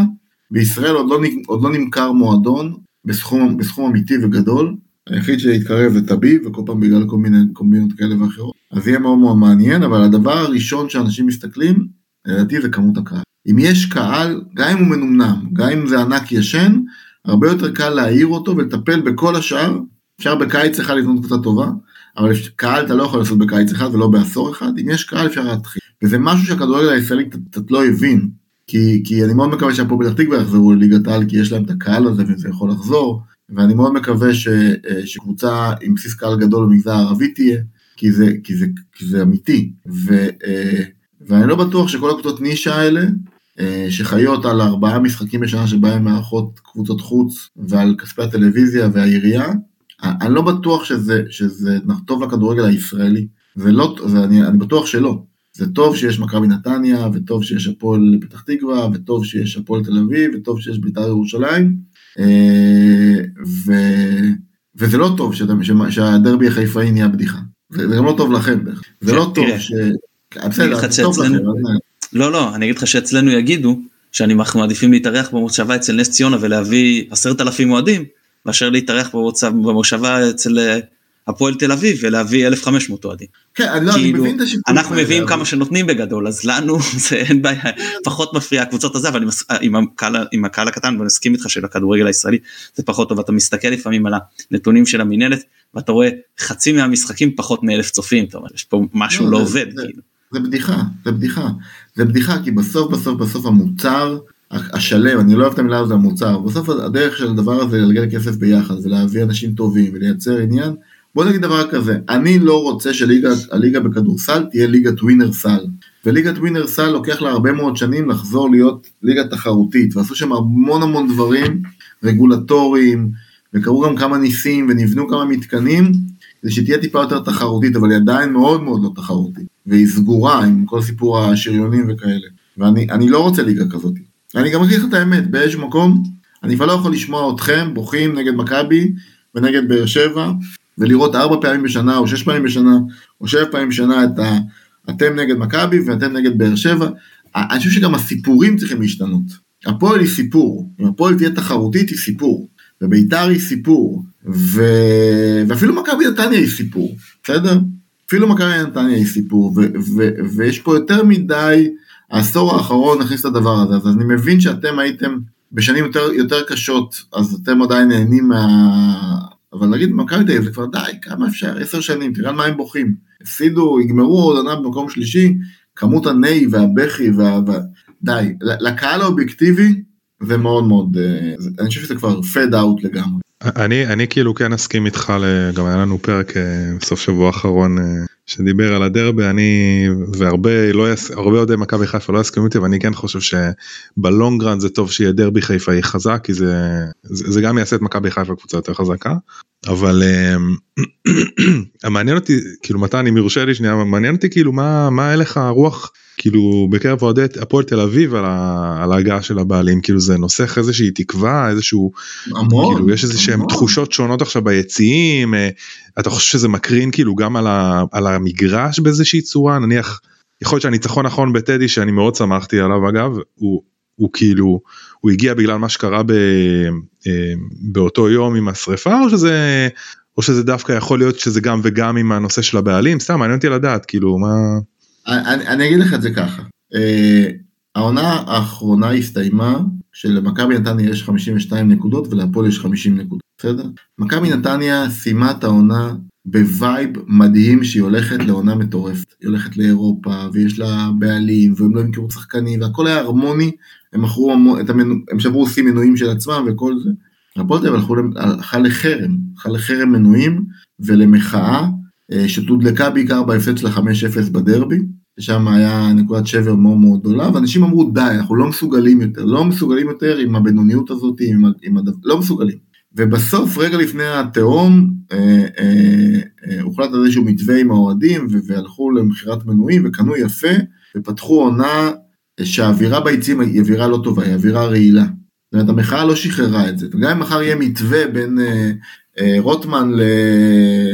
בישראל עוד לא, עוד לא נמכר מועדון בסכום, בסכום אמיתי וגדול, היחיד שהתקרב זה טביב, וכל פעם בגלל כל מיני קומבינות כאלה ואחרות. אז יהיה מאוד מאוד מעניין, אבל הדבר הראשון שאנשים מסתכלים, לדעתי זה כמות הקהל. אם יש קהל, גם אם הוא מנומנם, גם אם זה ענק ישן, הרבה יותר קל להעיר אותו ולטפל בכל השאר. אפשר בקיץ אחד לבנות קצת טובה, אבל קהל אתה לא יכול לעשות בקיץ אחד ולא בעשור אחד, אם יש קהל אפשר להתחיל. וזה משהו שהכדורגל הישראלי קצת לא הבין, כי, כי אני מאוד מקווה שהפועל פתח תקווה יחזרו לליגת העל, כי יש להם את הקהל הזה וזה יכול לחזור, ואני מאוד מקווה ש, אה, שקבוצה עם בסיס קהל גדול במגזר הערבי תהיה, כי זה, כי זה, כי זה אמיתי, ו, אה, ואני לא בטוח שכל הקבוצות נישה האלה, אה, שחיות על ארבעה משחקים בשנה שבהם מארחות קבוצות חוץ ועל כספי הטלוויזיה והעירייה, אני לא בטוח שזה, שזה טוב לכדורגל הישראלי, ולא, ואני בטוח שלא. זה טוב שיש מכבי נתניה, וטוב שיש הפועל פתח תקווה, וטוב שיש הפועל תל אביב, וטוב שיש בית"ר ירושלים, אה, ו... וזה לא טוב שאתה, שהדרבי החיפאי נהיה בדיחה. זה, זה גם לא טוב לכם, זה לא טוב ש... בסדר, זה טוב לכם. לא, לא, אני אגיד לך שאצלנו יגידו שאנחנו מעדיפים להתארח במושבה אצל נס ציונה ולהביא עשרת אלפים אוהדים, מאשר להתארח במושבה אצל הפועל תל אביב ולהביא 1500 אוהדים. כן, אני, לא, כאילו, אני מבין את השיקול. אנחנו מביאים כמה שנותנים בגדול אז לנו זה אין בעיה פחות מפריע הקבוצות הזה אבל עם הקהל, הקטן ואני מסכים איתך שלכדורגל הישראלי זה פחות טוב אתה מסתכל לפעמים על הנתונים של המינהלת ואתה רואה חצי מהמשחקים פחות מאלף צופים אתה אומר יש פה משהו לא, לא עובד. זה, כאילו. זה בדיחה זה בדיחה זה בדיחה כי בסוף בסוף בסוף המוצר השלם, אני לא אוהב את המילה הזאת המוצר, בסוף הדרך של הדבר הזה ללגל כסף ביחד ולהביא אנשים טובים ולייצר עניין, בוא נגיד דבר כזה, אני לא רוצה שהליגה בכדורסל תהיה ליגת ווינר סל. וליגת ווינר סל לוקח לה הרבה מאוד שנים לחזור להיות ליגה תחרותית, ועשו שם המון המון דברים רגולטוריים, וקרו גם כמה ניסים ונבנו כמה מתקנים, כדי שתהיה טיפה יותר תחרותית, אבל היא עדיין מאוד מאוד לא תחרותית, והיא סגורה עם כל סיפור השריונים וכאלה. ואני לא רוצה ליגה כזאת. אני גם אגיד לך את האמת, באיזשהו מקום, אני כבר לא יכול לשמוע אתכם בוכים נגד מכבי ונגד באר שבע, ולראות ארבע פעמים בשנה או שש פעמים בשנה או שבע פעמים בשנה את ה... אתם נגד מכבי ואתם נגד באר שבע. אני חושב שגם הסיפורים צריכים להשתנות. הפועל היא סיפור, אם הפועל תהיה תחרותית היא סיפור, וביתר היא סיפור, ו... ואפילו מכבי נתניה היא סיפור, בסדר? אפילו מכבי נתניה היא סיפור, ו... ו... ויש פה יותר מדי, העשור האחרון נכניס את הדבר הזה, אז אני מבין שאתם הייתם בשנים יותר, יותר קשות, אז אתם עדיין נהנים מה... אבל נגיד מכבי תל אביב זה כבר די, כמה אפשר, עשר שנים, תראה על מה הם בוכים. הפסידו, יגמרו עוד עונה במקום שלישי, כמות הניי והבכי וה... וה... די. לקהל האובייקטיבי זה מאוד מאוד, אה, אני חושב שזה כבר fed out לגמרי. אני אני כאילו כן אסכים איתך גם היה לנו פרק אה, סוף שבוע האחרון אה, שדיבר על הדרבי אני והרבה לא. הרבה אוהדי מכבי חיפה לא יסכימו איתי ואני כן חושב שבלונגרנד זה טוב שיהיה דרבי חיפאי חזק כי זה, זה זה גם יעשה את מכבי חיפה קבוצה יותר חזקה אבל מעניין אותי כאילו מתן אם יורשה לי שנייה מעניין אותי כאילו מה מה הלך הרוח כאילו בקרב אוהדי הפועל תל אביב על, ה, על ההגעה של הבעלים כאילו זה נוסח איזושהי תקווה איזשהו המון, כאילו יש איזה שהם תחושות שונות עכשיו ביציעים אה, אתה חושב שזה מקרין כאילו גם על, ה, על המגרש באיזושהי צורה? נניח יכול להיות שהניצחון האחרון בטדי שאני מאוד שמחתי עליו אגב הוא, הוא כאילו הוא הגיע בגלל מה שקרה ב, אה, באותו יום עם השריפה או שזה או שזה דווקא יכול להיות שזה גם וגם עם הנושא של הבעלים? סתם מעניין אותי לדעת כאילו מה. אני, אני אגיד לך את זה ככה, uh, העונה האחרונה הסתיימה שלמכבי נתניה יש 52 נקודות ולהפועל יש 50 נקודות, בסדר? מכבי נתניה סיימה את העונה ב vibe מדהים שהיא הולכת לעונה מטורפת, היא הולכת לאירופה ויש לה בעלים והם לא ימכרו שחקנים והכל היה הרמוני, הם מכרו, את המנו, הם שברו שיא מנויים של עצמם וכל זה. הפועל תל אביב הלכה לחרם, הלכה לחרם מנויים ולמחאה אה, שתודלקה בעיקר בהפסד של ה-5-0 בדרבי, ששם היה נקודת שבר מאוד מאוד גדולה, ואנשים אמרו די, אנחנו לא מסוגלים יותר, לא מסוגלים יותר עם הבינוניות הזאת, עם, עם הדבר, לא מסוגלים. ובסוף, רגע לפני התהום, אה, אה, אה, הוחלט על איזשהו מתווה עם האוהדים, והלכו למכירת מנויים, וקנו יפה, ופתחו עונה שהאווירה ביציעים היא אווירה לא טובה, היא אווירה רעילה. זאת אומרת, המחאה לא שחררה את זה, וגם אם מחר יהיה מתווה בין אה, אה, רוטמן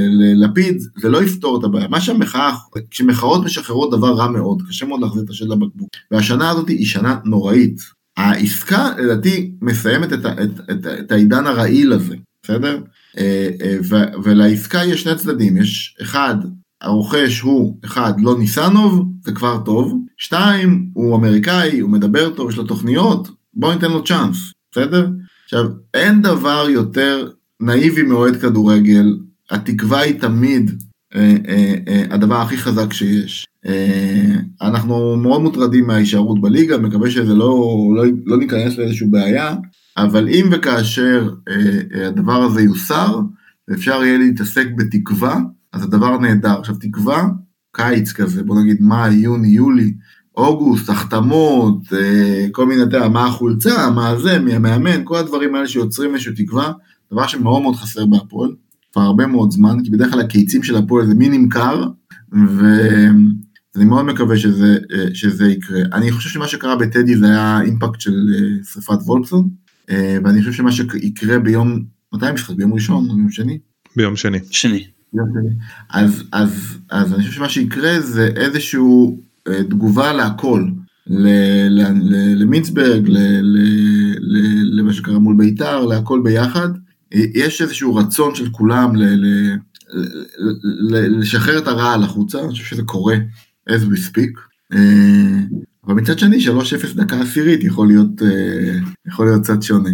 ללפיד, זה לא יפתור את הבעיה. מה שהמחאה, כשמחאות משחררות דבר רע מאוד, קשה מאוד להחזיר את השד לבקבוק. והשנה הזאת היא שנה נוראית. העסקה לדעתי מסיימת את, את, את, את העידן הרעיל הזה, בסדר? אה, אה, ו, ולעסקה יש שני צדדים, יש אחד, הרוכש הוא, אחד, לא ניסנוב, זה כבר טוב, שתיים, הוא אמריקאי, הוא מדבר טוב, יש לו תוכניות, בוא ניתן לו צ'אנס, בסדר? עכשיו, אין דבר יותר נאיבי מאוהד כדורגל, התקווה היא תמיד אה, אה, אה, הדבר הכי חזק שיש. אנחנו מאוד מוטרדים מההישארות בליגה, מקווה שזה לא, לא, לא ניכנס לאיזושהי בעיה, אבל אם וכאשר הדבר הזה יוסר, ואפשר יהיה להתעסק בתקווה, אז הדבר נהדר. עכשיו תקווה, קיץ כזה, בוא נגיד מאי, יוני, יולי, אוגוסט, החתמות, כל מיני, אתה יודע, מה החולצה, מה זה, מי המאמן, כל הדברים האלה שיוצרים איזושהי תקווה, דבר שמאוד מאוד חסר בהפועל, כבר הרבה מאוד זמן, כי בדרך כלל הקיצים של הפועל זה מי נמכר, ואני מאוד מקווה שזה, אה, שזה יקרה. אני חושב שמה שקרה בטדי זה היה אימפקט של אה, שריפת וולפסון, ואני חושב שמה שיקרה ביום, מתי המשחק? ביום ראשון או ביום שני? ביום שני. שני. אז, אז, אז אני חושב שמה שיקרה זה איזשהו אה, תגובה להכל, למינסברג, למה שקרה מול בית"ר, להכל ביחד. יש איזשהו רצון של כולם לשחרר את הרעל החוצה, אני חושב שזה קורה as we speak. אה, אבל מצד שני 3-0 דקה עשירית יכול להיות, אה, יכול להיות קצת שונה.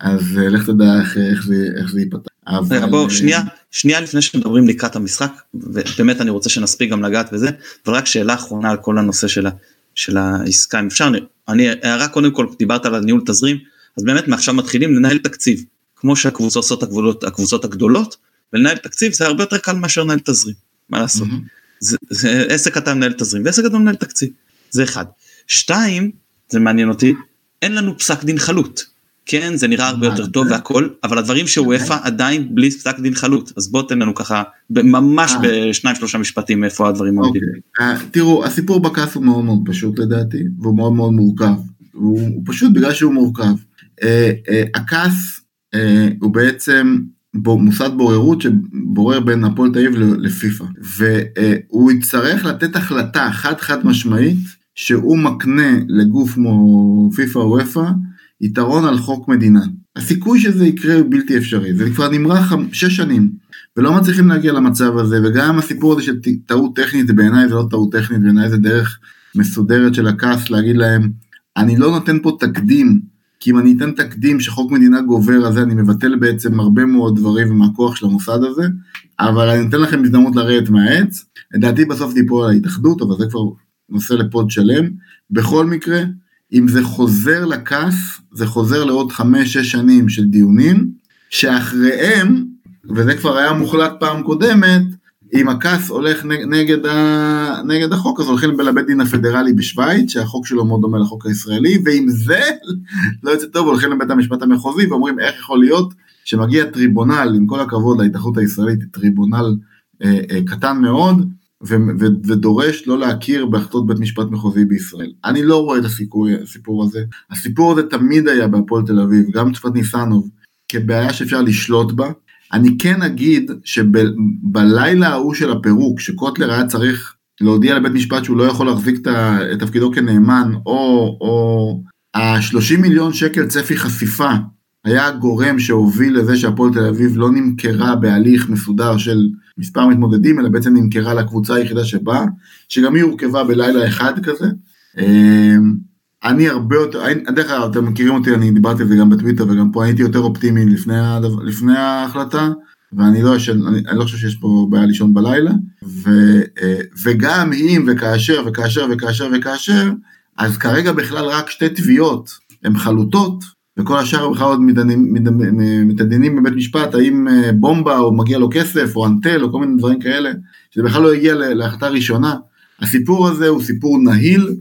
אז לך תדע איך, איך, זה, איך זה ייפתח. אבל... בוא שנייה שנייה לפני שמדברים לקראת המשחק ובאמת אני רוצה שנספיק גם לגעת בזה אבל רק שאלה אחרונה על כל הנושא של, של העסקה אם אפשר אני הערה קודם כל דיברת על הניהול תזרים אז באמת מעכשיו מתחילים לנהל תקציב כמו שהקבוצות עושות הקבוצות, הקבוצות הגדולות ולנהל תקציב זה הרבה יותר קל מאשר לנהל תזרים מה לעשות mm-hmm. זה, זה עסק קטן מנהל תזרים ועסק גדול מנהל תקציב זה אחד. שתיים זה מעניין אותי אין לנו פסק דין חלוט כן זה נראה הרבה יותר טוב והכל אבל הדברים שוופא עדיין בלי פסק דין חלוט אז בוא תן לנו ככה ממש אה. בשניים שלושה משפטים איפה הדברים עומדים. אוקיי. אה, תראו הסיפור בכעס הוא מאוד מאוד פשוט לדעתי והוא מאוד מאוד מורכב הוא פשוט בגלל שהוא מורכב. אה, הכעס הוא בעצם מוסד בוררות שבורר בין הפועל תל אביב לפיפ"א והוא יצטרך לתת החלטה חד חד משמעית שהוא מקנה לגוף כמו פיפ"א או וופא יתרון על חוק מדינה. הסיכוי שזה יקרה הוא בלתי אפשרי, זה כבר נמרח שש שנים, ולא מצליחים להגיע למצב הזה, וגם הסיפור הזה של טעות טכנית, בעיניי זה לא טעות טכנית, בעיניי זה דרך מסודרת של הכעס להגיד להם, אני לא נותן פה תקדים, כי אם אני אתן תקדים שחוק מדינה גובר על זה, אני מבטל בעצם הרבה מאוד דברים מהכוח של המוסד הזה, אבל אני נותן לכם הזדמנות לרדת מהעץ, לדעתי בסוף זה ייפול על ההתאחדות, אבל זה כבר נושא לפוד שלם. בכל מקרה, אם זה חוזר לכס, זה חוזר לעוד חמש-שש שנים של דיונים, שאחריהם, וזה כבר היה מוחלט פעם קודמת, אם הכס הולך נגד. נגד החוק, אז הולכים לבית דין הפדרלי בשוויץ, שהחוק שלו מאוד דומה לחוק הישראלי, ואם זה לא יוצא טוב, הולכים לבית המשפט המחוזי ואומרים איך יכול להיות שמגיע טריבונל, עם כל הכבוד להתאחדות הישראלית, טריבונל אה, אה, קטן מאוד, ו- ו- ודורש לא להכיר בהחלטות בית משפט מחוזי בישראל. אני לא רואה את הסיפור, הסיפור הזה. הסיפור הזה תמיד היה בהפועל תל אביב, גם תקופת ניסנוב, כבעיה שאפשר לשלוט בה. אני כן אגיד שבלילה ההוא של הפירוק, שקוטלר היה צריך להודיע לבית משפט שהוא לא יכול להחזיק את תפקידו כנאמן, או, או ה-30 מיליון שקל צפי חשיפה היה הגורם שהוביל לזה שהפועל תל אביב לא נמכרה בהליך מסודר של מספר מתמודדים, אלא בעצם נמכרה לקבוצה היחידה שבאה, שגם היא הורכבה בלילה אחד כזה. אני הרבה יותר, דרך אגב, אתם מכירים אותי, אני דיברתי על זה גם בטוויטר וגם פה הייתי יותר אופטימי לפני, לפני ההחלטה, ואני לא ישן, אני, אני לא חושב שיש פה בעיה לישון בלילה, ו, אה, וגם אם וכאשר וכאשר וכאשר וכאשר, אז כרגע בכלל רק שתי תביעות הן חלוטות, וכל השאר בכלל עוד מתעניינים בבית משפט, האם אה, בומבה או מגיע לו כסף או אנטל או כל מיני דברים כאלה, שזה בכלל לא הגיע להחלטה ראשונה. הסיפור הזה הוא סיפור נהיל,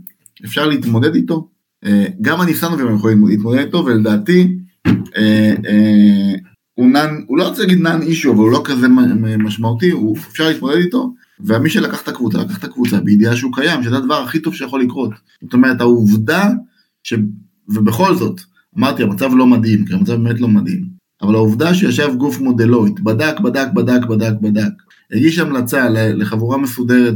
אפשר להתמודד איתו, גם הניסנובים יכולים להתמודד איתו, ולדעתי, אה, הוא, נן, הוא לא רוצה להגיד נאן אישו, אבל הוא לא כזה משמעותי, הוא, אפשר להתמודד איתו, ומי שלקח את הקבוצה, לקח את הקבוצה בידיעה שהוא קיים, שזה הדבר הכי טוב שיכול לקרות. זאת אומרת, העובדה, ש... ובכל זאת, אמרתי, המצב לא מדהים, כי המצב באמת לא מדהים. אבל העובדה שישב גוף מודלויט, בדק, בדק, בדק, בדק, בדק, הגיש המלצה לחבורה מסודרת,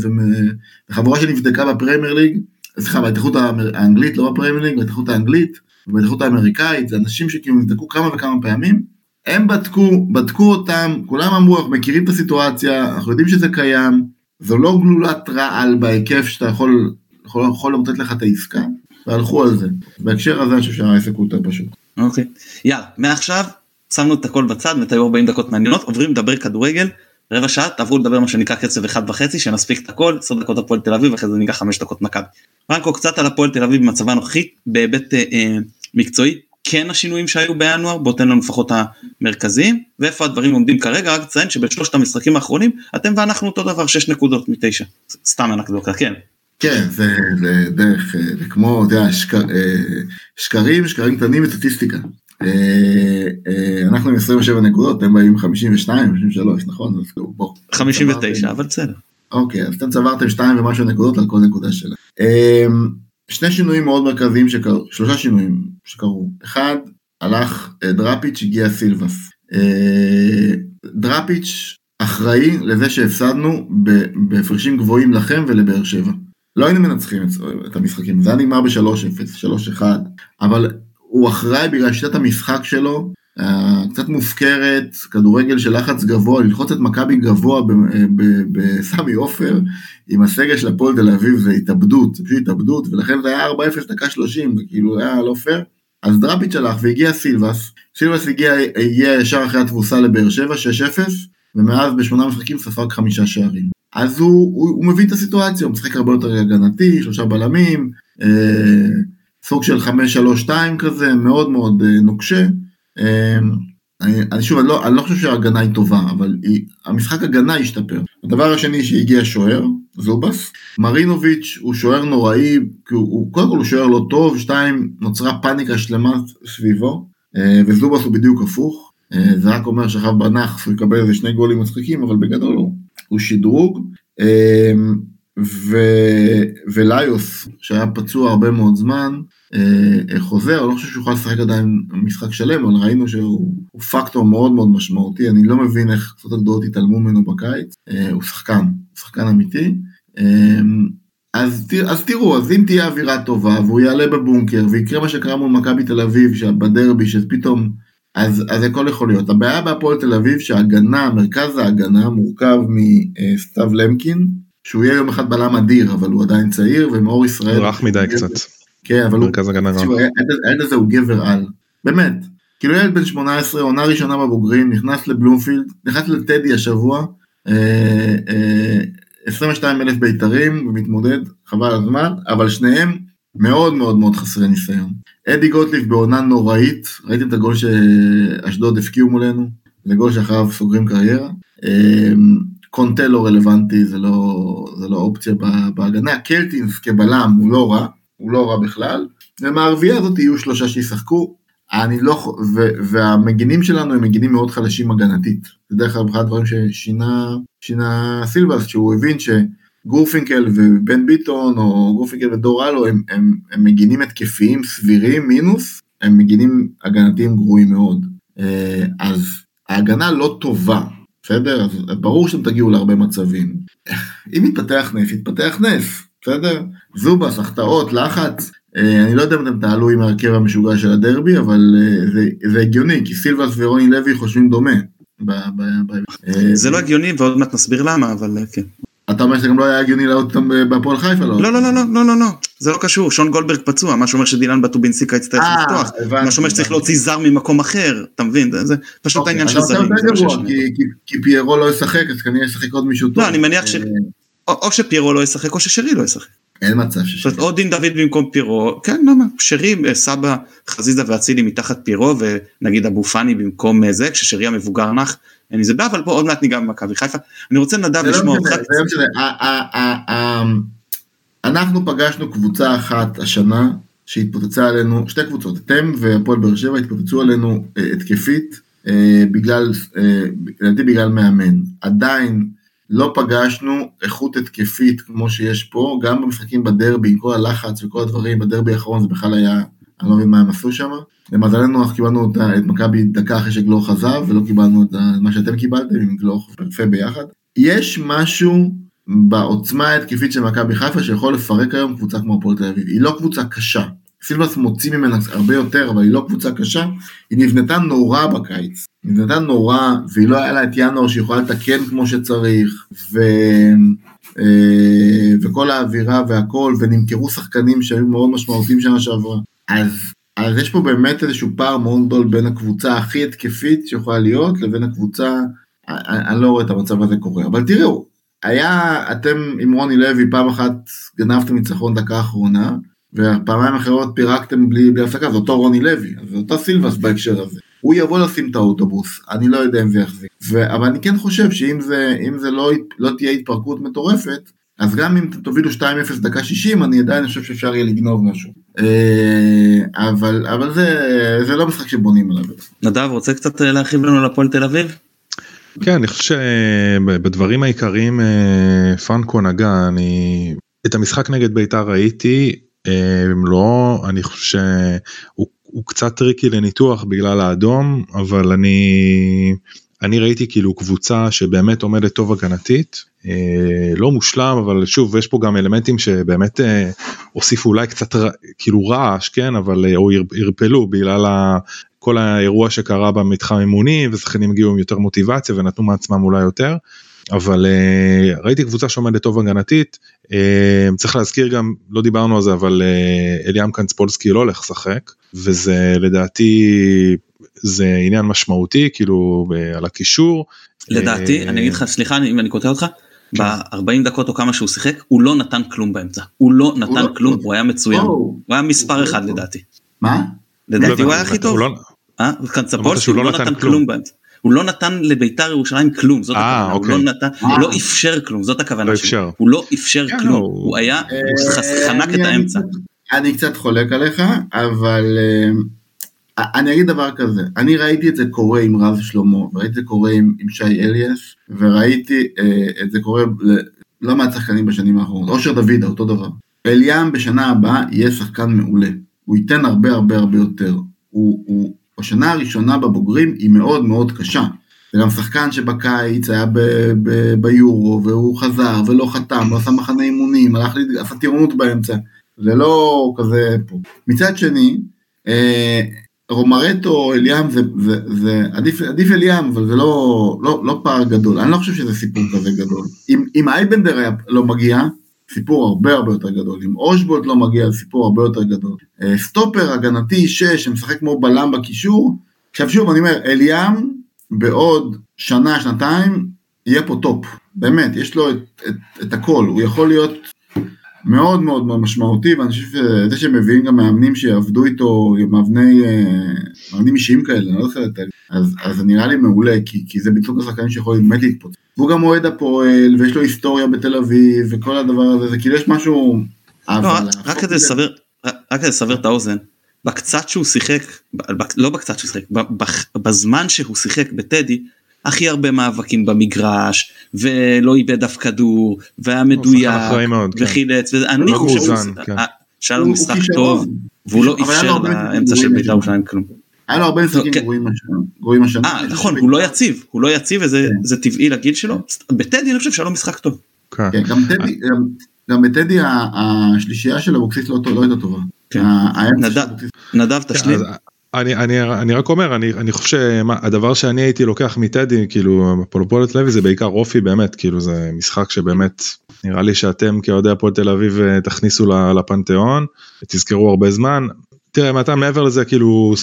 לחבורה שנבדקה בפרמייר ליג, סליחה, בהתאחדות האנגלית, לא בפרמייר ליג, בהתאחדות האנגלית, בהתאחדות האמריקאית, זה אנשים שכאילו נבדקו כמה וכמה פעמים, הם בדקו, בדקו אותם, כולם אמרו, אנחנו מכירים את הסיטואציה, אנחנו יודעים שזה קיים, זו לא גלולת רעל בהיקף שאתה יכול, יכול, יכול למוטט לך את העסקה, והלכו על זה. בהקשר הזה אני חושב שהעסק הוא יותר פשוט. אוקיי, יאללה, מעכשיו שמנו את הכל בצד, נתנו 40 דקות מעניינות, עוברים לדבר כדורגל, רבע שעה, תעברו לדבר מה שנקרא קצב אחד וחצי, שנספיק את הכל, 10 דקות הפועל תל אביב, אחרי זה ניגע 5 דקות מכבי. פרנקו קצת על הפועל תל אביב במצבה הנוכחית, בהיבט אה, אה, מקצועי, כן השינויים שהיו בינואר, בוא תן לנו לפחות המרכזיים, ואיפה הדברים עומדים כרגע, רק ציין שבשלושת המשחקים האחרונים, אתם ואנחנו אותו דבר, 6 נקודות מתשע. סתם אנקדוקה, כן. כן, זה, זה דרך, זה כמו, יודע, שקר, אה, שקרים, שקרים קטנים וסטטיסטיקה. אה, אה, אנחנו עם 27 נקודות, אתם באים עם 52, 53, נכון? אז בוא. 59, אבל בסדר. אוקיי, אז אתם צברתם 2 ומשהו נקודות על כל נקודה שלה. שני שינויים מאוד מרכזיים שקרו, שלושה שינויים שקרו. אחד, הלך דראפיץ', הגיע סילבס. דראפיץ' אחראי לזה שהפסדנו בהפרשים גבוהים לכם ולבאר שבע. לא היינו מנצחים את המשחקים, זה היה נגמר ב-3-0, 3-1, אבל הוא אחראי בגלל שיטת המשחק שלו, אה, קצת מופקרת, כדורגל של לחץ גבוה, ללחוץ את מכבי גבוה אה, בסמי עופר, עם הסגל של הפועל תל אביב זה התאבדות, זה פשוט התאבדות, ולכן זה היה 4-0 דקה 30, זה כאילו היה לא פייר. אז דראפיץ' הלך והגיע סילבס, סילבס הגיע, הגיע ישר אחרי התבוסה לבאר שבע, 6-0, ומאז בשמונה משחקים ספג חמישה שערים. אז הוא, הוא, הוא מבין את הסיטואציה, הוא משחק הרבה יותר הגנתי, שלושה בלמים, אה, סוג של 5-3-2 כזה, מאוד מאוד אה, נוקשה. אני, אני שוב, אני לא, אני לא חושב שההגנה היא טובה, אבל היא, המשחק הגנה השתפר. הדבר השני שהגיע שוער, זובס. מרינוביץ' הוא שוער נוראי, כי הוא, הוא, קודם כל הוא שוער לא טוב, שתיים, נוצרה פאניקה שלמה סביבו, אה, וזובס הוא בדיוק הפוך. אה, זה רק אומר שאחריו בנאחס הוא יקבל איזה שני גולים מצחיקים, אבל בגדול הוא הוא שדרוג, אמ, ו... וליוס שהיה פצוע הרבה מאוד זמן אה, חוזר, אני לא חושב שהוא יכול לשחק עדיין משחק שלם, אבל ראינו שהוא פקטור מאוד מאוד משמעותי, אני לא מבין איך קבוצות הגדולות התעלמו ממנו בקיץ, אה, הוא שחקן, שחקן אמיתי. אמ, אז, אז תראו, אז אם תהיה אווירה טובה והוא יעלה בבונקר ויקרה מה שקרה מול מכבי תל אביב בדרבי שפתאום אז, אז הכל יכול להיות. הבעיה בהפועל תל אביב שההגנה, מרכז ההגנה מורכב מסתיו למקין, שהוא יהיה יום אחד בלם אדיר, אבל הוא עדיין צעיר, ומאור ישראל... רך מדי קצת. כן, אבל מרכז הוא... הגנה רך. הילד הזה הוא גבר על. באמת. כאילו ילד בן 18, עונה ראשונה בבוגרים, נכנס לבלומפילד, נכנס לטדי השבוע, 22 אה, אה, אלף בית"רים, ומתמודד, חבל הזמן, אבל שניהם מאוד מאוד מאוד חסרי ניסיון. אדי גוטליב בעונה נוראית, ראיתם את הגול שאשדוד הפקיעו מולנו? זה גול שאחריו סוגרים קריירה. קונטה לא רלוונטי, זה לא, זה לא אופציה בהגנה. קלטינס כבלם הוא לא רע, הוא לא רע בכלל. ומהרביעייה הזאת יהיו שלושה שישחקו. אני לא, ו, והמגינים שלנו הם מגינים מאוד חלשים הגנתית. זה דרך כלל אחד הדברים ששינה שינה סילבס, שהוא הבין שגורפינקל ובן ביטון, או גורפינקל ודור אלו, הם, הם, הם מגינים התקפיים סבירים מינוס, הם מגינים הגנתיים גרועים מאוד. אה, אז ההגנה לא טובה, בסדר? אז ברור שאתם תגיעו להרבה מצבים. אם יתפתח נס, יתפתח נס, בסדר? זובס, החטאות, לחץ. אה, אני לא יודע אם אתם תעלו עם ההרכב המשוגע של הדרבי, אבל אה, זה, הגיוני, כי סילבס ורוני לוי חושבים דומה. זה לא הגיוני ועוד מעט נסביר למה, אבל כן. אתה אומר שזה גם לא היה הגיוני לעלות אותם בהפועל חיפה לא? לא לא לא לא לא לא זה לא קשור שון גולדברג פצוע מה שאומר שדילן בטובינסיקה יצטרך לפתוח מה שאומר שצריך להוציא זר ממקום אחר אתה מבין זה פשוט העניין של זרים. כי פיירו לא ישחק אז כנראה ישחק עוד מישהו טוב. לא אני מניח ש... או שפיירו לא ישחק או ששרי לא ישחק. אין מצב ששרי. או דין דוד במקום פירו כן למה שרי סבא חזיזה ואצילי מתחת פירו ונגיד אבו פאני במקום זה כששרי המבוגר נח. אין לי זה בעיה אבל פה עוד מעט ניגע במכבי חיפה. אני רוצה נדב לא לשמוע אותך. אנחנו פגשנו קבוצה אחת השנה שהתפוצצה עלינו שתי קבוצות אתם והפועל באר שבע התפוצצו עלינו אה, התקפית אה, בגלל אה, לדעתי בגלל מאמן. עדיין לא פגשנו איכות התקפית כמו שיש פה גם במשחקים בדרבי עם כל הלחץ וכל הדברים בדרבי האחרון זה בכלל היה אני לא מבין מה הם עשו שם. למזלנו אנחנו קיבלנו את מכבי דקה אחרי שגלוך חזר ולא קיבלנו את מה שאתם קיבלתם עם גלוך ויפה ביחד. יש משהו בעוצמה ההתקפית של מכבי חיפה שיכול לפרק היום קבוצה כמו הפועל תל אביב. היא לא קבוצה קשה. סילבס מוציא ממנה הרבה יותר אבל היא לא קבוצה קשה. היא נבנתה נורא בקיץ. היא נבנתה נורא והיא לא היה לה את ינואר שיכולה לתקן כמו שצריך. ו... אה, וכל האווירה והכל ונמכרו שחקנים שהיו מאוד משמעותיים שנה שעברה. אז, אז יש פה באמת איזשהו פער מאוד גדול בין הקבוצה הכי התקפית שיכולה להיות לבין הקבוצה, אני, אני לא רואה את המצב הזה קורה, אבל תראו, היה, אתם עם רוני לוי פעם אחת גנבתם ניצחון דקה אחרונה, ופעמיים אחרות פירקתם בלי, בלי הפסקה, זה אותו רוני לוי, זה אותו סילבס בהקשר הזה. הוא יבוא לשים את האוטובוס, אני לא יודע אם זה יחזיק. ו... אבל אני כן חושב שאם זה, זה לא, לא תהיה התפרקות מטורפת, אז גם אם תובילו 2-0 דקה 60, אני עדיין חושב שאפשר יהיה לגנוב משהו. אה, אבל, אבל זה, זה לא משחק שבונים עליו. נדב, רוצה קצת אה, להרחיב לנו לפועל תל אביב? כן, אני חושב שבדברים העיקריים אה, פרנקו נגע, אני את המשחק נגד בית"ר ראיתי, לא, אני חושב שהוא קצת tricky לניתוח בגלל האדום, אבל אני... אני ראיתי כאילו קבוצה שבאמת עומדת טוב הגנתית אה, לא מושלם אבל שוב יש פה גם אלמנטים שבאמת אה, הוסיפו אולי קצת כאילו רעש כן אבל אה, או ערפלו בגלל ה, כל האירוע שקרה במתחם אימוני ושחקנים הגיעו עם יותר מוטיבציה ונתנו מעצמם אולי יותר. אבל uh, ראיתי קבוצה שעומדת טוב הגנתית uh, צריך להזכיר גם לא דיברנו על זה אבל uh, אליאם קנצפולסקי לא הולך לשחק וזה לדעתי זה עניין משמעותי כאילו על הקישור. לדעתי אני אגיד לך סליחה אם אני קוטע אותך כן. ב-40 דקות או כמה שהוא שיחק הוא לא נתן כלום באמצע הוא לא נתן לא- כלום הוא היה מצוין הוא היה מספר אחד לדעתי. מה? לדעתי הוא היה הכי טוב. לא- אה? קנצפולסקי הוא לא נתן כלום באמצע. הוא לא נתן לביתר ירושלים כלום זאת הכוונה הוא לא אוקיי. נתן הוא לא אפשר כלום זאת הכוונה שלו הוא לא אפשר כן, כלום הוא היה אה, חנק את האמצע. אני קצת חולק עליך אבל אה, אני אגיד דבר כזה, אני ראיתי את זה קורה עם רז שלמה, וראיתי את זה קורה עם, עם שי אליאס, וראיתי אה, את זה קורה לא מעט שחקנים בשנים האחרונות, אושר דוידה, אותו דבר. אליאם בשנה הבאה יהיה שחקן מעולה, הוא ייתן הרבה הרבה הרבה יותר. הוא, הוא, בשנה הראשונה בבוגרים היא מאוד מאוד קשה. זה גם שחקן שבקיץ היה ב, ב, ביורו, והוא חזר ולא חתם, לא עשה מחנה אימונים, הלך, עשה טירונות באמצע, זה לא כזה פה. מצד שני, אה, רומרטו, אליאם, זה, זה, זה עדיף, עדיף אליאם, אבל זה לא, לא, לא פער גדול, אני לא חושב שזה סיפור כזה גדול. אם, אם אייבנדר היה לא מגיע, סיפור הרבה הרבה יותר גדול. אם אושבולט לא מגיע, סיפור הרבה יותר גדול. אה, סטופר הגנתי 6, שמשחק כמו בלם בקישור. עכשיו שוב, אני אומר, אליאם בעוד שנה, שנתיים, יהיה פה top. באמת, יש לו את, את, את הכל, הוא יכול להיות מאוד מאוד משמעותי, ואני חושב שזה שהם מביאים גם מאמנים שיעבדו איתו, מאמני, אה, מאמנים אישיים כאלה, אני לא זוכר את אז, אז זה נראה לי מעולה, כי, כי זה בדיוק השחקנים שיכולים באמת להתפוצץ. והוא גם אוהד הפועל, ויש לו היסטוריה בתל אביב, וכל הדבר הזה, זה כאילו יש משהו... לא, רק כדי לסבר, רק כדי לסבר את האוזן, בקצת שהוא שיחק, לא בקצת שהוא שיחק, בזמן שהוא שיחק בטדי, הכי הרבה מאבקים במגרש ולא איבד אף כדור והיה מדויק כן. וחילץ ואני חושב כן. שהיה לו משחק טוב והוא לא אפשר לאמצע של בית"ר ירושלים כלום. היה לו הרבה משחקים כן. גרועים השנה. אה נכון הוא לא יציב הוא לא יציב וזה טבעי לגיל שלו בטדי אני חושב שהיה לו משחק טוב. גם בטדי השלישייה של אבוקסיס לא, לא הייתה טובה. נדב תשלים. אני, אני, אני רק אומר אני, אני חושב שהדבר שאני הייתי לוקח מטדי כאילו פולופולת לוי זה בעיקר אופי באמת כאילו זה משחק שבאמת נראה לי שאתם כאוהדי הפועל תל אביב אה, תכניסו לפנתיאון תזכרו הרבה זמן. תראה מתי מעבר לזה כאילו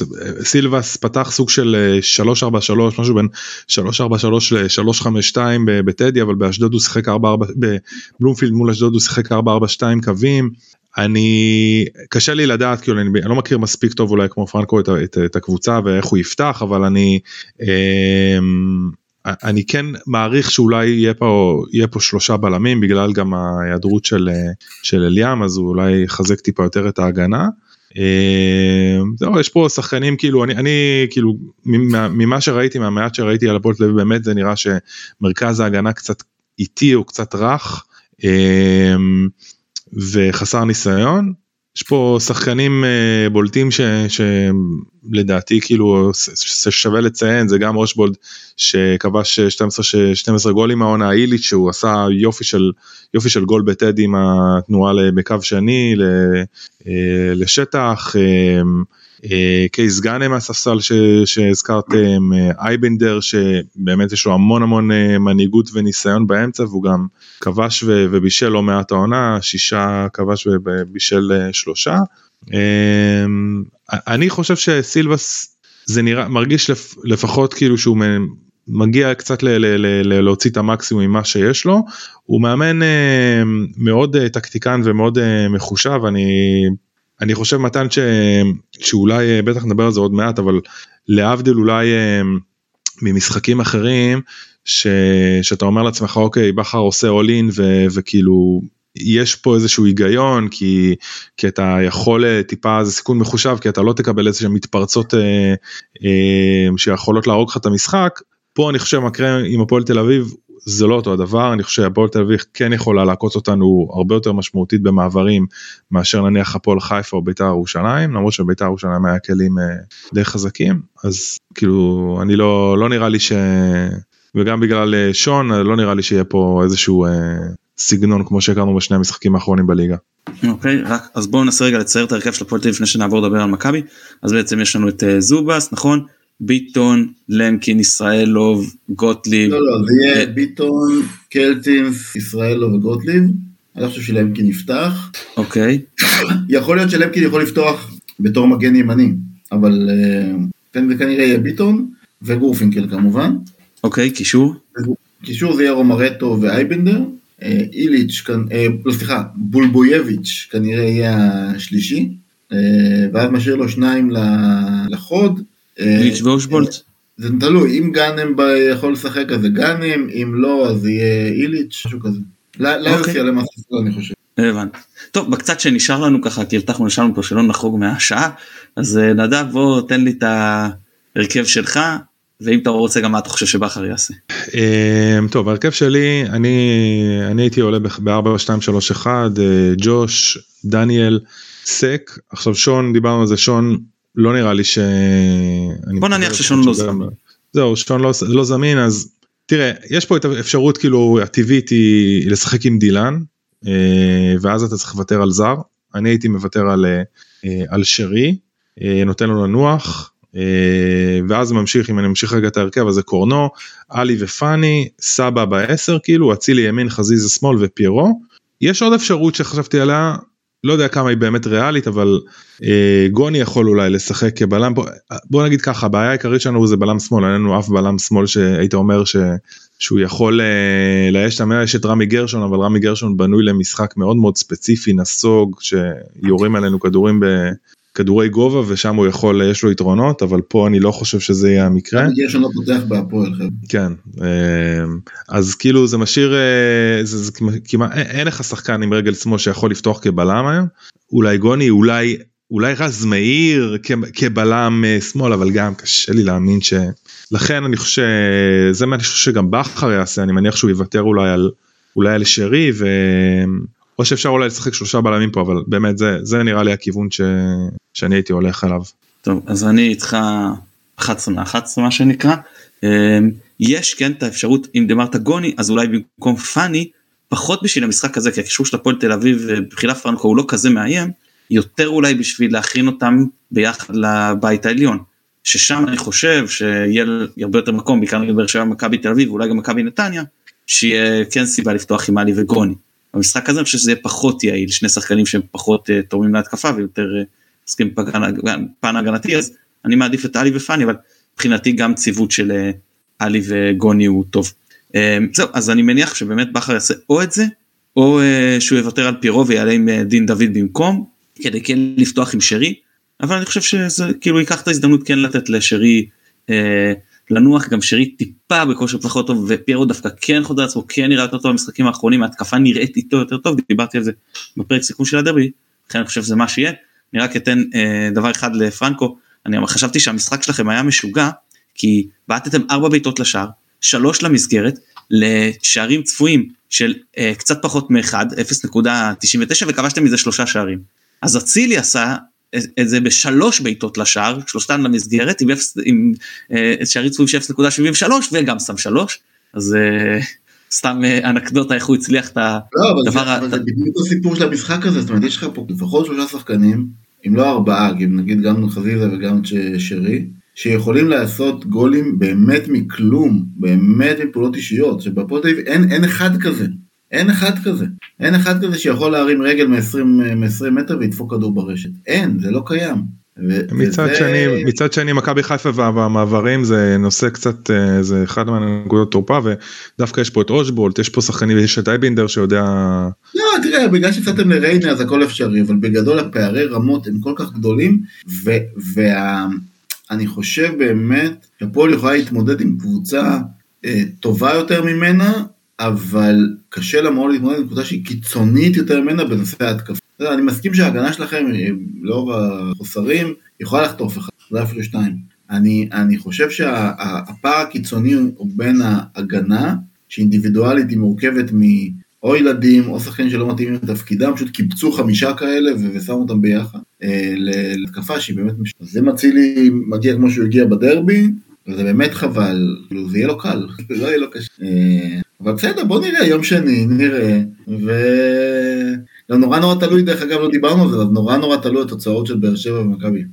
סילבס פתח סוג של 343 אה, משהו בין 343 ל-352 בטדי אבל באשדוד הוא שיחק 44 בבלומפילד מול אשדוד הוא שיחק 442 קווים אני קשה לי לדעת כאילו אני, אני לא מכיר מספיק טוב אולי כמו פרנקו את, את, את הקבוצה ואיך הוא יפתח אבל אני אה, אני כן מעריך שאולי יהיה פה יהיה פה שלושה בלמים בגלל גם ההיעדרות של של אליאם אז הוא אולי יחזק טיפה יותר את ההגנה. אה, זהו יש פה שחקנים כאילו אני אני כאילו ממה שראיתי מהמעט שראיתי על הפועל תל אביב באמת זה נראה שמרכז ההגנה קצת איטי או קצת רך. אה, וחסר ניסיון. יש פה שחקנים uh, בולטים ש, שלדעתי כאילו שווה לציין זה גם אושבולד שכבש 12, 12 גולים מהעונה איליץ' שהוא עשה יופי של יופי של גול בטדי עם התנועה בקו שני אה, לשטח. אה, קייס גאנם מהספסל שהזכרתם, אה, אייבנדר שבאמת יש לו המון המון אה, מנהיגות וניסיון באמצע והוא גם כבש ובישל לא מעט העונה, שישה כבש ובישל שלושה. אני חושב שסילבס זה נראה מרגיש לפחות כאילו שהוא מגיע קצת להוציא את המקסימום ממה שיש לו הוא מאמן מאוד טקטיקן ומאוד מחושב אני אני חושב מתן ש... שאולי אה, בטח נדבר על זה עוד מעט אבל להבדיל אולי אה, ממשחקים אחרים ש... שאתה אומר לעצמך אוקיי בכר עושה all in ו... וכאילו יש פה איזשהו היגיון כי כי אתה יכול אה, טיפה זה סיכון מחושב כי אתה לא תקבל איזה שהן מתפרצות אה, אה, שיכולות להרוג לך את המשחק. פה אני חושב מקרה עם הפועל תל אביב זה לא אותו הדבר אני חושב שהפועל תל אביב כן יכולה לעקוץ אותנו הרבה יותר משמעותית במעברים מאשר נניח הפועל חיפה או בית"ר ירושלים למרות שבית"ר ירושלים היה כלים אה, די חזקים. אז כאילו אני לא לא נראה לי ש... וגם בגלל אה, שון לא נראה לי שיהיה פה איזשהו אה, סגנון כמו שהכרנו בשני המשחקים האחרונים בליגה. אוקיי okay, רק אז בואו ננסה רגע לצייר את ההרכב של הפועל תל אביב לפני שנעבור לדבר על מכבי. אז בעצם יש לנו את זובס נכון ביטון, למקין, ישראלוב, גוטליב. לא, לא, זה יהיה אה, ביטון, קלטינס, ישראלוב וגוטליב. אני חושב שלמקין יפתח. אוקיי. יכול להיות שלמקין יכול לפתוח בתור מגן ימני, אבל כן זה כנראה יהיה ביטון וגורפינקל כמובן. אוקיי, קישור? קישור זה יהיה רומרטו ואייבנדר. אה, איליץ', לא סליחה, בולבויביץ' כנראה יהיה השלישי. ואז משאיר לו שניים לחוד. איליץ' ואושבולט? זה תלוי, אם גאנם יכול לשחק אז זה גאנם, אם לא אז יהיה איליץ', משהו כזה. לארץ יעלה מהספסל אני חושב. הבנתי. טוב בקצת שנשאר לנו ככה כי הבטחנו נשארנו פה שלא נחרוג מהשעה אז אה, נדב בוא תן לי את ההרכב שלך ואם אתה רוצה גם מה אתה חושב שבכר יעשה. טוב ההרכב שלי אני אני הייתי עולה ב-4 2 3 1 ג'וש דניאל סק עכשיו שון דיברנו על זה שון לא נראה לי ש... בוא נניח ששון לא זמין. זהו שון לא, לא זמין אז תראה יש פה את האפשרות כאילו הטבעית היא לשחק עם דילן אה, ואז אתה צריך לוותר על זר אני הייתי מוותר על, אה, על שרי אה, נותן לו לנוח ואז ממשיך אם אני ממשיך רגע את ההרכב אז זה קורנו עלי ופאני סבא בעשר כאילו אצילי ימין חזיזה שמאל ופיירו יש עוד אפשרות שחשבתי עליה לא יודע כמה היא באמת ריאלית אבל אה, גוני יכול אולי לשחק כבלם. בוא, בוא נגיד ככה הבעיה העיקרית שלנו זה בלם שמאל אין לנו אף בלם שמאל שהיית אומר ש, שהוא יכול אה, לאייש את המאה, יש את רמי גרשון, אבל רמי גרשון בנוי למשחק מאוד מאוד ספציפי, נסוג, שיורים עלינו כדורים בכדורי גובה, ושם הוא יכול, יש לו יתרונות, אבל פה אני לא חושב שזה יהיה המקרה. רמי גרשון לא פותח בהפועל. כן, אה, אז כאילו זה משאיר, אה, זה, זה כמעט, אין לך שחקן עם רגל שמאל שיכול לפתוח כבלם היום, אולי גוני, אולי אולי רז מאיר כבלם שמאל אבל גם קשה לי להאמין ש... לכן אני חושב שזה מה אני חושב שגם בכר יעשה אני מניח שהוא יוותר אולי על אולי על שרי ו... או שאפשר אולי לשחק שלושה בלמים פה אבל באמת זה זה נראה לי הכיוון ש... שאני הייתי הולך עליו. טוב אז אני איתך 11 מ-11 מה שנקרא אמ, יש כן את האפשרות אם דמרת גוני אז אולי במקום פאני פחות בשביל המשחק הזה כי הקישור של הפועל תל אביב בחילה פרנקו הוא לא כזה מאיים יותר אולי בשביל להכין אותם ביחד לבית העליון. ששם אני חושב שיהיה הרבה יותר מקום בעיקר נגד באר שבע מכבי תל אביב ואולי גם מכבי נתניה שיהיה כן סיבה לפתוח עם עלי וגוני. במשחק הזה אני חושב שזה יהיה פחות יעיל שני שחקנים שהם פחות uh, תורמים להתקפה ויותר עוסקים uh, פן הגנתי אז אני מעדיף את עלי ופאני אבל מבחינתי גם ציוות של uh, עלי וגוני הוא טוב. Uh, זהו אז אני מניח שבאמת בכר יעשה או את זה או uh, שהוא יוותר על פירו ויעלה עם דין דוד במקום כדי כן לפתוח עם שרי אבל אני חושב שזה כאילו ייקח את ההזדמנות כן לתת לשרי אה, לנוח גם שרי טיפה בכושר פחות טוב ופיירו דווקא כן חוזר לעצמו כן נראה יותר טוב במשחקים האחרונים ההתקפה נראית איתו יותר טוב דיברתי על זה בפרק סיכום של הדרבי לכן אני חושב שזה מה שיהיה אני רק אתן אה, דבר אחד לפרנקו. אני חשבתי שהמשחק שלכם היה משוגע כי בעטתם ארבע בעיטות לשער שלוש למסגרת לשערים צפויים של אה, קצת פחות מאחד 0.99 וכבשתם מזה שלושה שערים. אז אצילי עשה את זה בשלוש בעיטות לשער, שלושתן למסגרת, עם, עם אה, שערי צפויים של 0.73 וגם שם שלוש, אז אה, סתם אה, אנקדוטה איך הוא הצליח את הדבר. לא, אבל זה בדיוק הסיפור של המשחק הזה, זאת אומרת יש לך פה לפחות שלושה שחקנים, אם לא ארבעה, נגיד גם חזיזה וגם שרי, שיכולים לעשות גולים באמת מכלום, באמת מפעולות אישיות, שבפועל אין, אין אחד כזה. אין אחד כזה. אין אחד כזה שיכול להרים רגל מ-20 מטר וידפוק כדור ברשת. אין, זה לא קיים. מצד וזה... שני מצד שני מכבי חיפה והמעברים זה נושא קצת אה, זה אחד מהנקודות תורפה ודווקא יש פה את אושבולט יש פה שחקנים יש את אייבינדר שיודע. לא תראה בגלל שיצאתם לריינה אז הכל אפשרי אבל בגדול הפערי רמות הם כל כך גדולים ואני. חושב באמת שהפועל יכולה להתמודד עם קבוצה אה, טובה יותר ממנה אבל קשה לה מאוד להתמודד עם קבוצה שהיא קיצונית יותר ממנה בנושא ההתקפה. אני מסכים שההגנה שלכם, לאור החוסרים, יכולה לחטוף אחד, זה אפילו שתיים. אני, אני חושב שהפער הקיצוני הוא בין ההגנה, שאינדיבידואלית היא מורכבת מ... או ילדים או שחקנים שלא מתאימים לתפקידם, פשוט קיבצו חמישה כאלה ושמו אותם ביחד אה, להתקפה שהיא באמת משנה. אז אם אצילי מגיע כמו שהוא הגיע בדרבי, וזה באמת חבל, כאילו זה יהיה לו קל, זה לא יהיה לו קשה. אה, אבל בסדר, בוא נראה, יום שני, נראה, ו... גם נורא נורא תלוי, דרך אגב לא דיברנו על זה, אבל נורא נורא תלוי התוצאות של באר שבע ומכבי.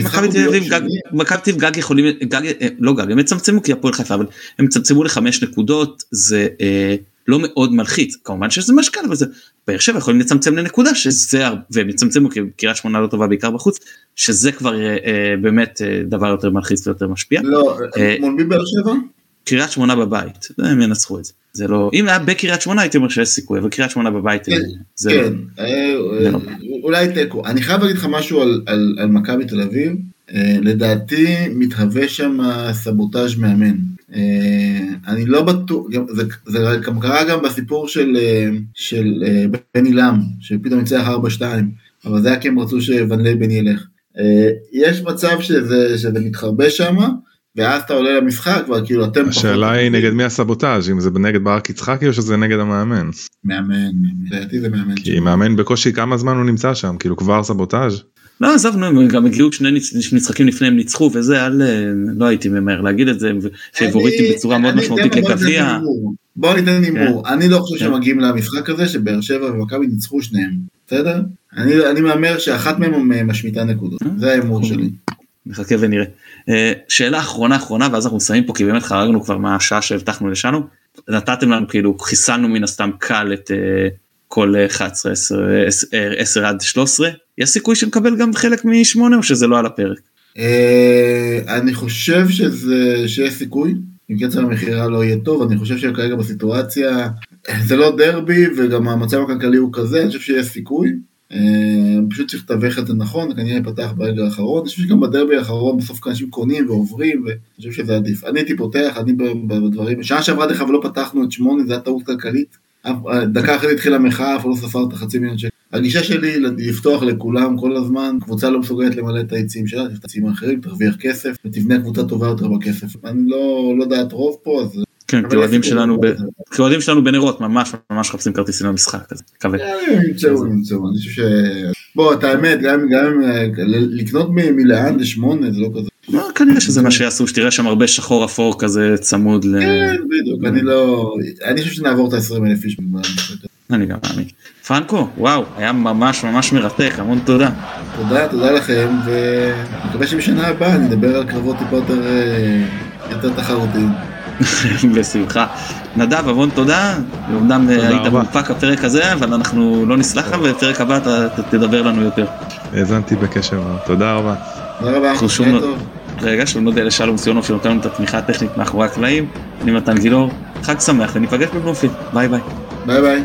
מכבי תל אביב, מכבי תל גג יכולים, גג, אה, לא גג, הם יצמצמו כי הפועל חיפה, אבל הם יצמצמו לחמש נקודות, זה אה, לא מאוד מלחיץ, כמובן שזה משקל, אבל זה, באר שבע יכולים לצמצם לנקודה, שזה, והם יצמצמו כי קריית שמונה לא טובה בעיקר בחוץ, שזה כבר אה, אה, באמת אה, דבר יותר מלחיץ ויותר משפיע. לא, אה, מול מי באר שבע? קריית שמונה בבית, הם ינצחו את זה. זה לא, אם היה בקריית שמונה הייתי אומר שיש סיכוי, אבל קריית שמונה בבית כן, זה כן, לא, אה, לא. אולי תיקו. אני חייב להגיד לך משהו על, על, על מכבי תל אביב, אה, לדעתי מתהווה שם סבוטאז' מאמן. אה, אני לא בטוח, זה, זה גם קרה גם בסיפור של, של בני לם, שפתאום ניצח 4-2, אבל זה היה כי הם רצו שואן לוואן ילך. יש מצב שזה, שזה מתחרבש שם, ואז אתה עולה למשחק וכאילו אתם... השאלה היא נגד מי הסבוטאז' אם זה נגד ברק יצחקי או שזה נגד המאמן. מאמן, לדעתי זה מאמן. כי מאמן בקושי כמה זמן הוא נמצא שם כאילו כבר סבוטאז'. לא עזוב נו הם גם הגיעו שני משחקים לפני הם ניצחו וזה אל לא הייתי ממהר להגיד את זה פייבוריטים בצורה מאוד משמעותית לגביע. בוא ניתן הימור אני לא חושב שמגיעים למשחק הזה שבאר שבע ומכבי ניצחו שניהם בסדר אני מהמר שאחת מהם משמיטה נקודות אה? זה ההימור שלי. נחכה ונראה. אה, שאלה אחרונה אחרונה ואז אנחנו מסיימים פה כי באמת חרגנו כבר מהשעה שהבטחנו לשנו. נתתם לנו כאילו חיסלנו מן הסתם קל את uh, כל 11 10, 10 עד 13 יש סיכוי שנקבל גם חלק משמונה או שזה לא על הפרק. Uh, אני חושב שזה שיש סיכוי אם קצב המכירה לא יהיה טוב, אני חושב שכרגע בסיטואציה, זה לא דרבי וגם המצב הכלכלי הוא כזה, אני חושב שיש סיכוי. אה, פשוט צריך לתווך את זה נכון, כנראה ייפתח ברגע האחרון. אני חושב שגם בדרבי האחרון בסוף אנשים קונים ועוברים, ואני חושב שזה עדיף. אני הייתי פותח, אני בדברים, שעה שעברה דרך אגב לא פתחנו את שמונה, זה היה טעות כלכלית. דקה אחרי התחילה המחאה, אף לא ספרת חצי מיליון שקל. הגישה שלי לפתוח לכולם כל הזמן, קבוצה לא מסוגלת למלא את העצים שלה, תפתח עצים האחרים, תרוויח כסף, ותבנה קבוצה טובה יותר בכסף. אני לא, לא דעת רוב פה, אז... כן, כאוהדים שלנו, כאוהדים שלנו בנרות ממש ממש מחפשים כרטיסים למשחק הזה, מקווה. ימצאו, ימצאו, אני חושב ש... בוא, את האמת, גם לקנות מלאן זה שמונה, זה לא כזה. לא, כנראה שזה מה שיעשו, שתראה שם הרבה שחור אפור כזה צמוד ל... כן, בדיוק, אני לא... אני חושב שנעבור את ה-20 אלף איש. אני גם מאמין. פרנקו, וואו, היה ממש ממש מרתק, המון תודה. תודה, תודה לכם, ומקווה שבשנה הבאה נדבר על קרבות טיפה יותר, יותר תחרותיים. בשמחה. נדב, המון תודה, אמנם היית מופק הפרק הזה, אבל אנחנו לא נסלח לך, ובפרק הבא אתה תדבר לנו יותר. האזנתי בקשב, תודה רבה. תודה רבה, שיהיה טוב. רגע, שלום נודה לשלום ציונוב שנותן לנו את התמיכה הטכנית מאחורי הקלעים. אני מתן גילאור, חג שמח וניפגש בבלומפילד, ביי ביי. ביי ביי.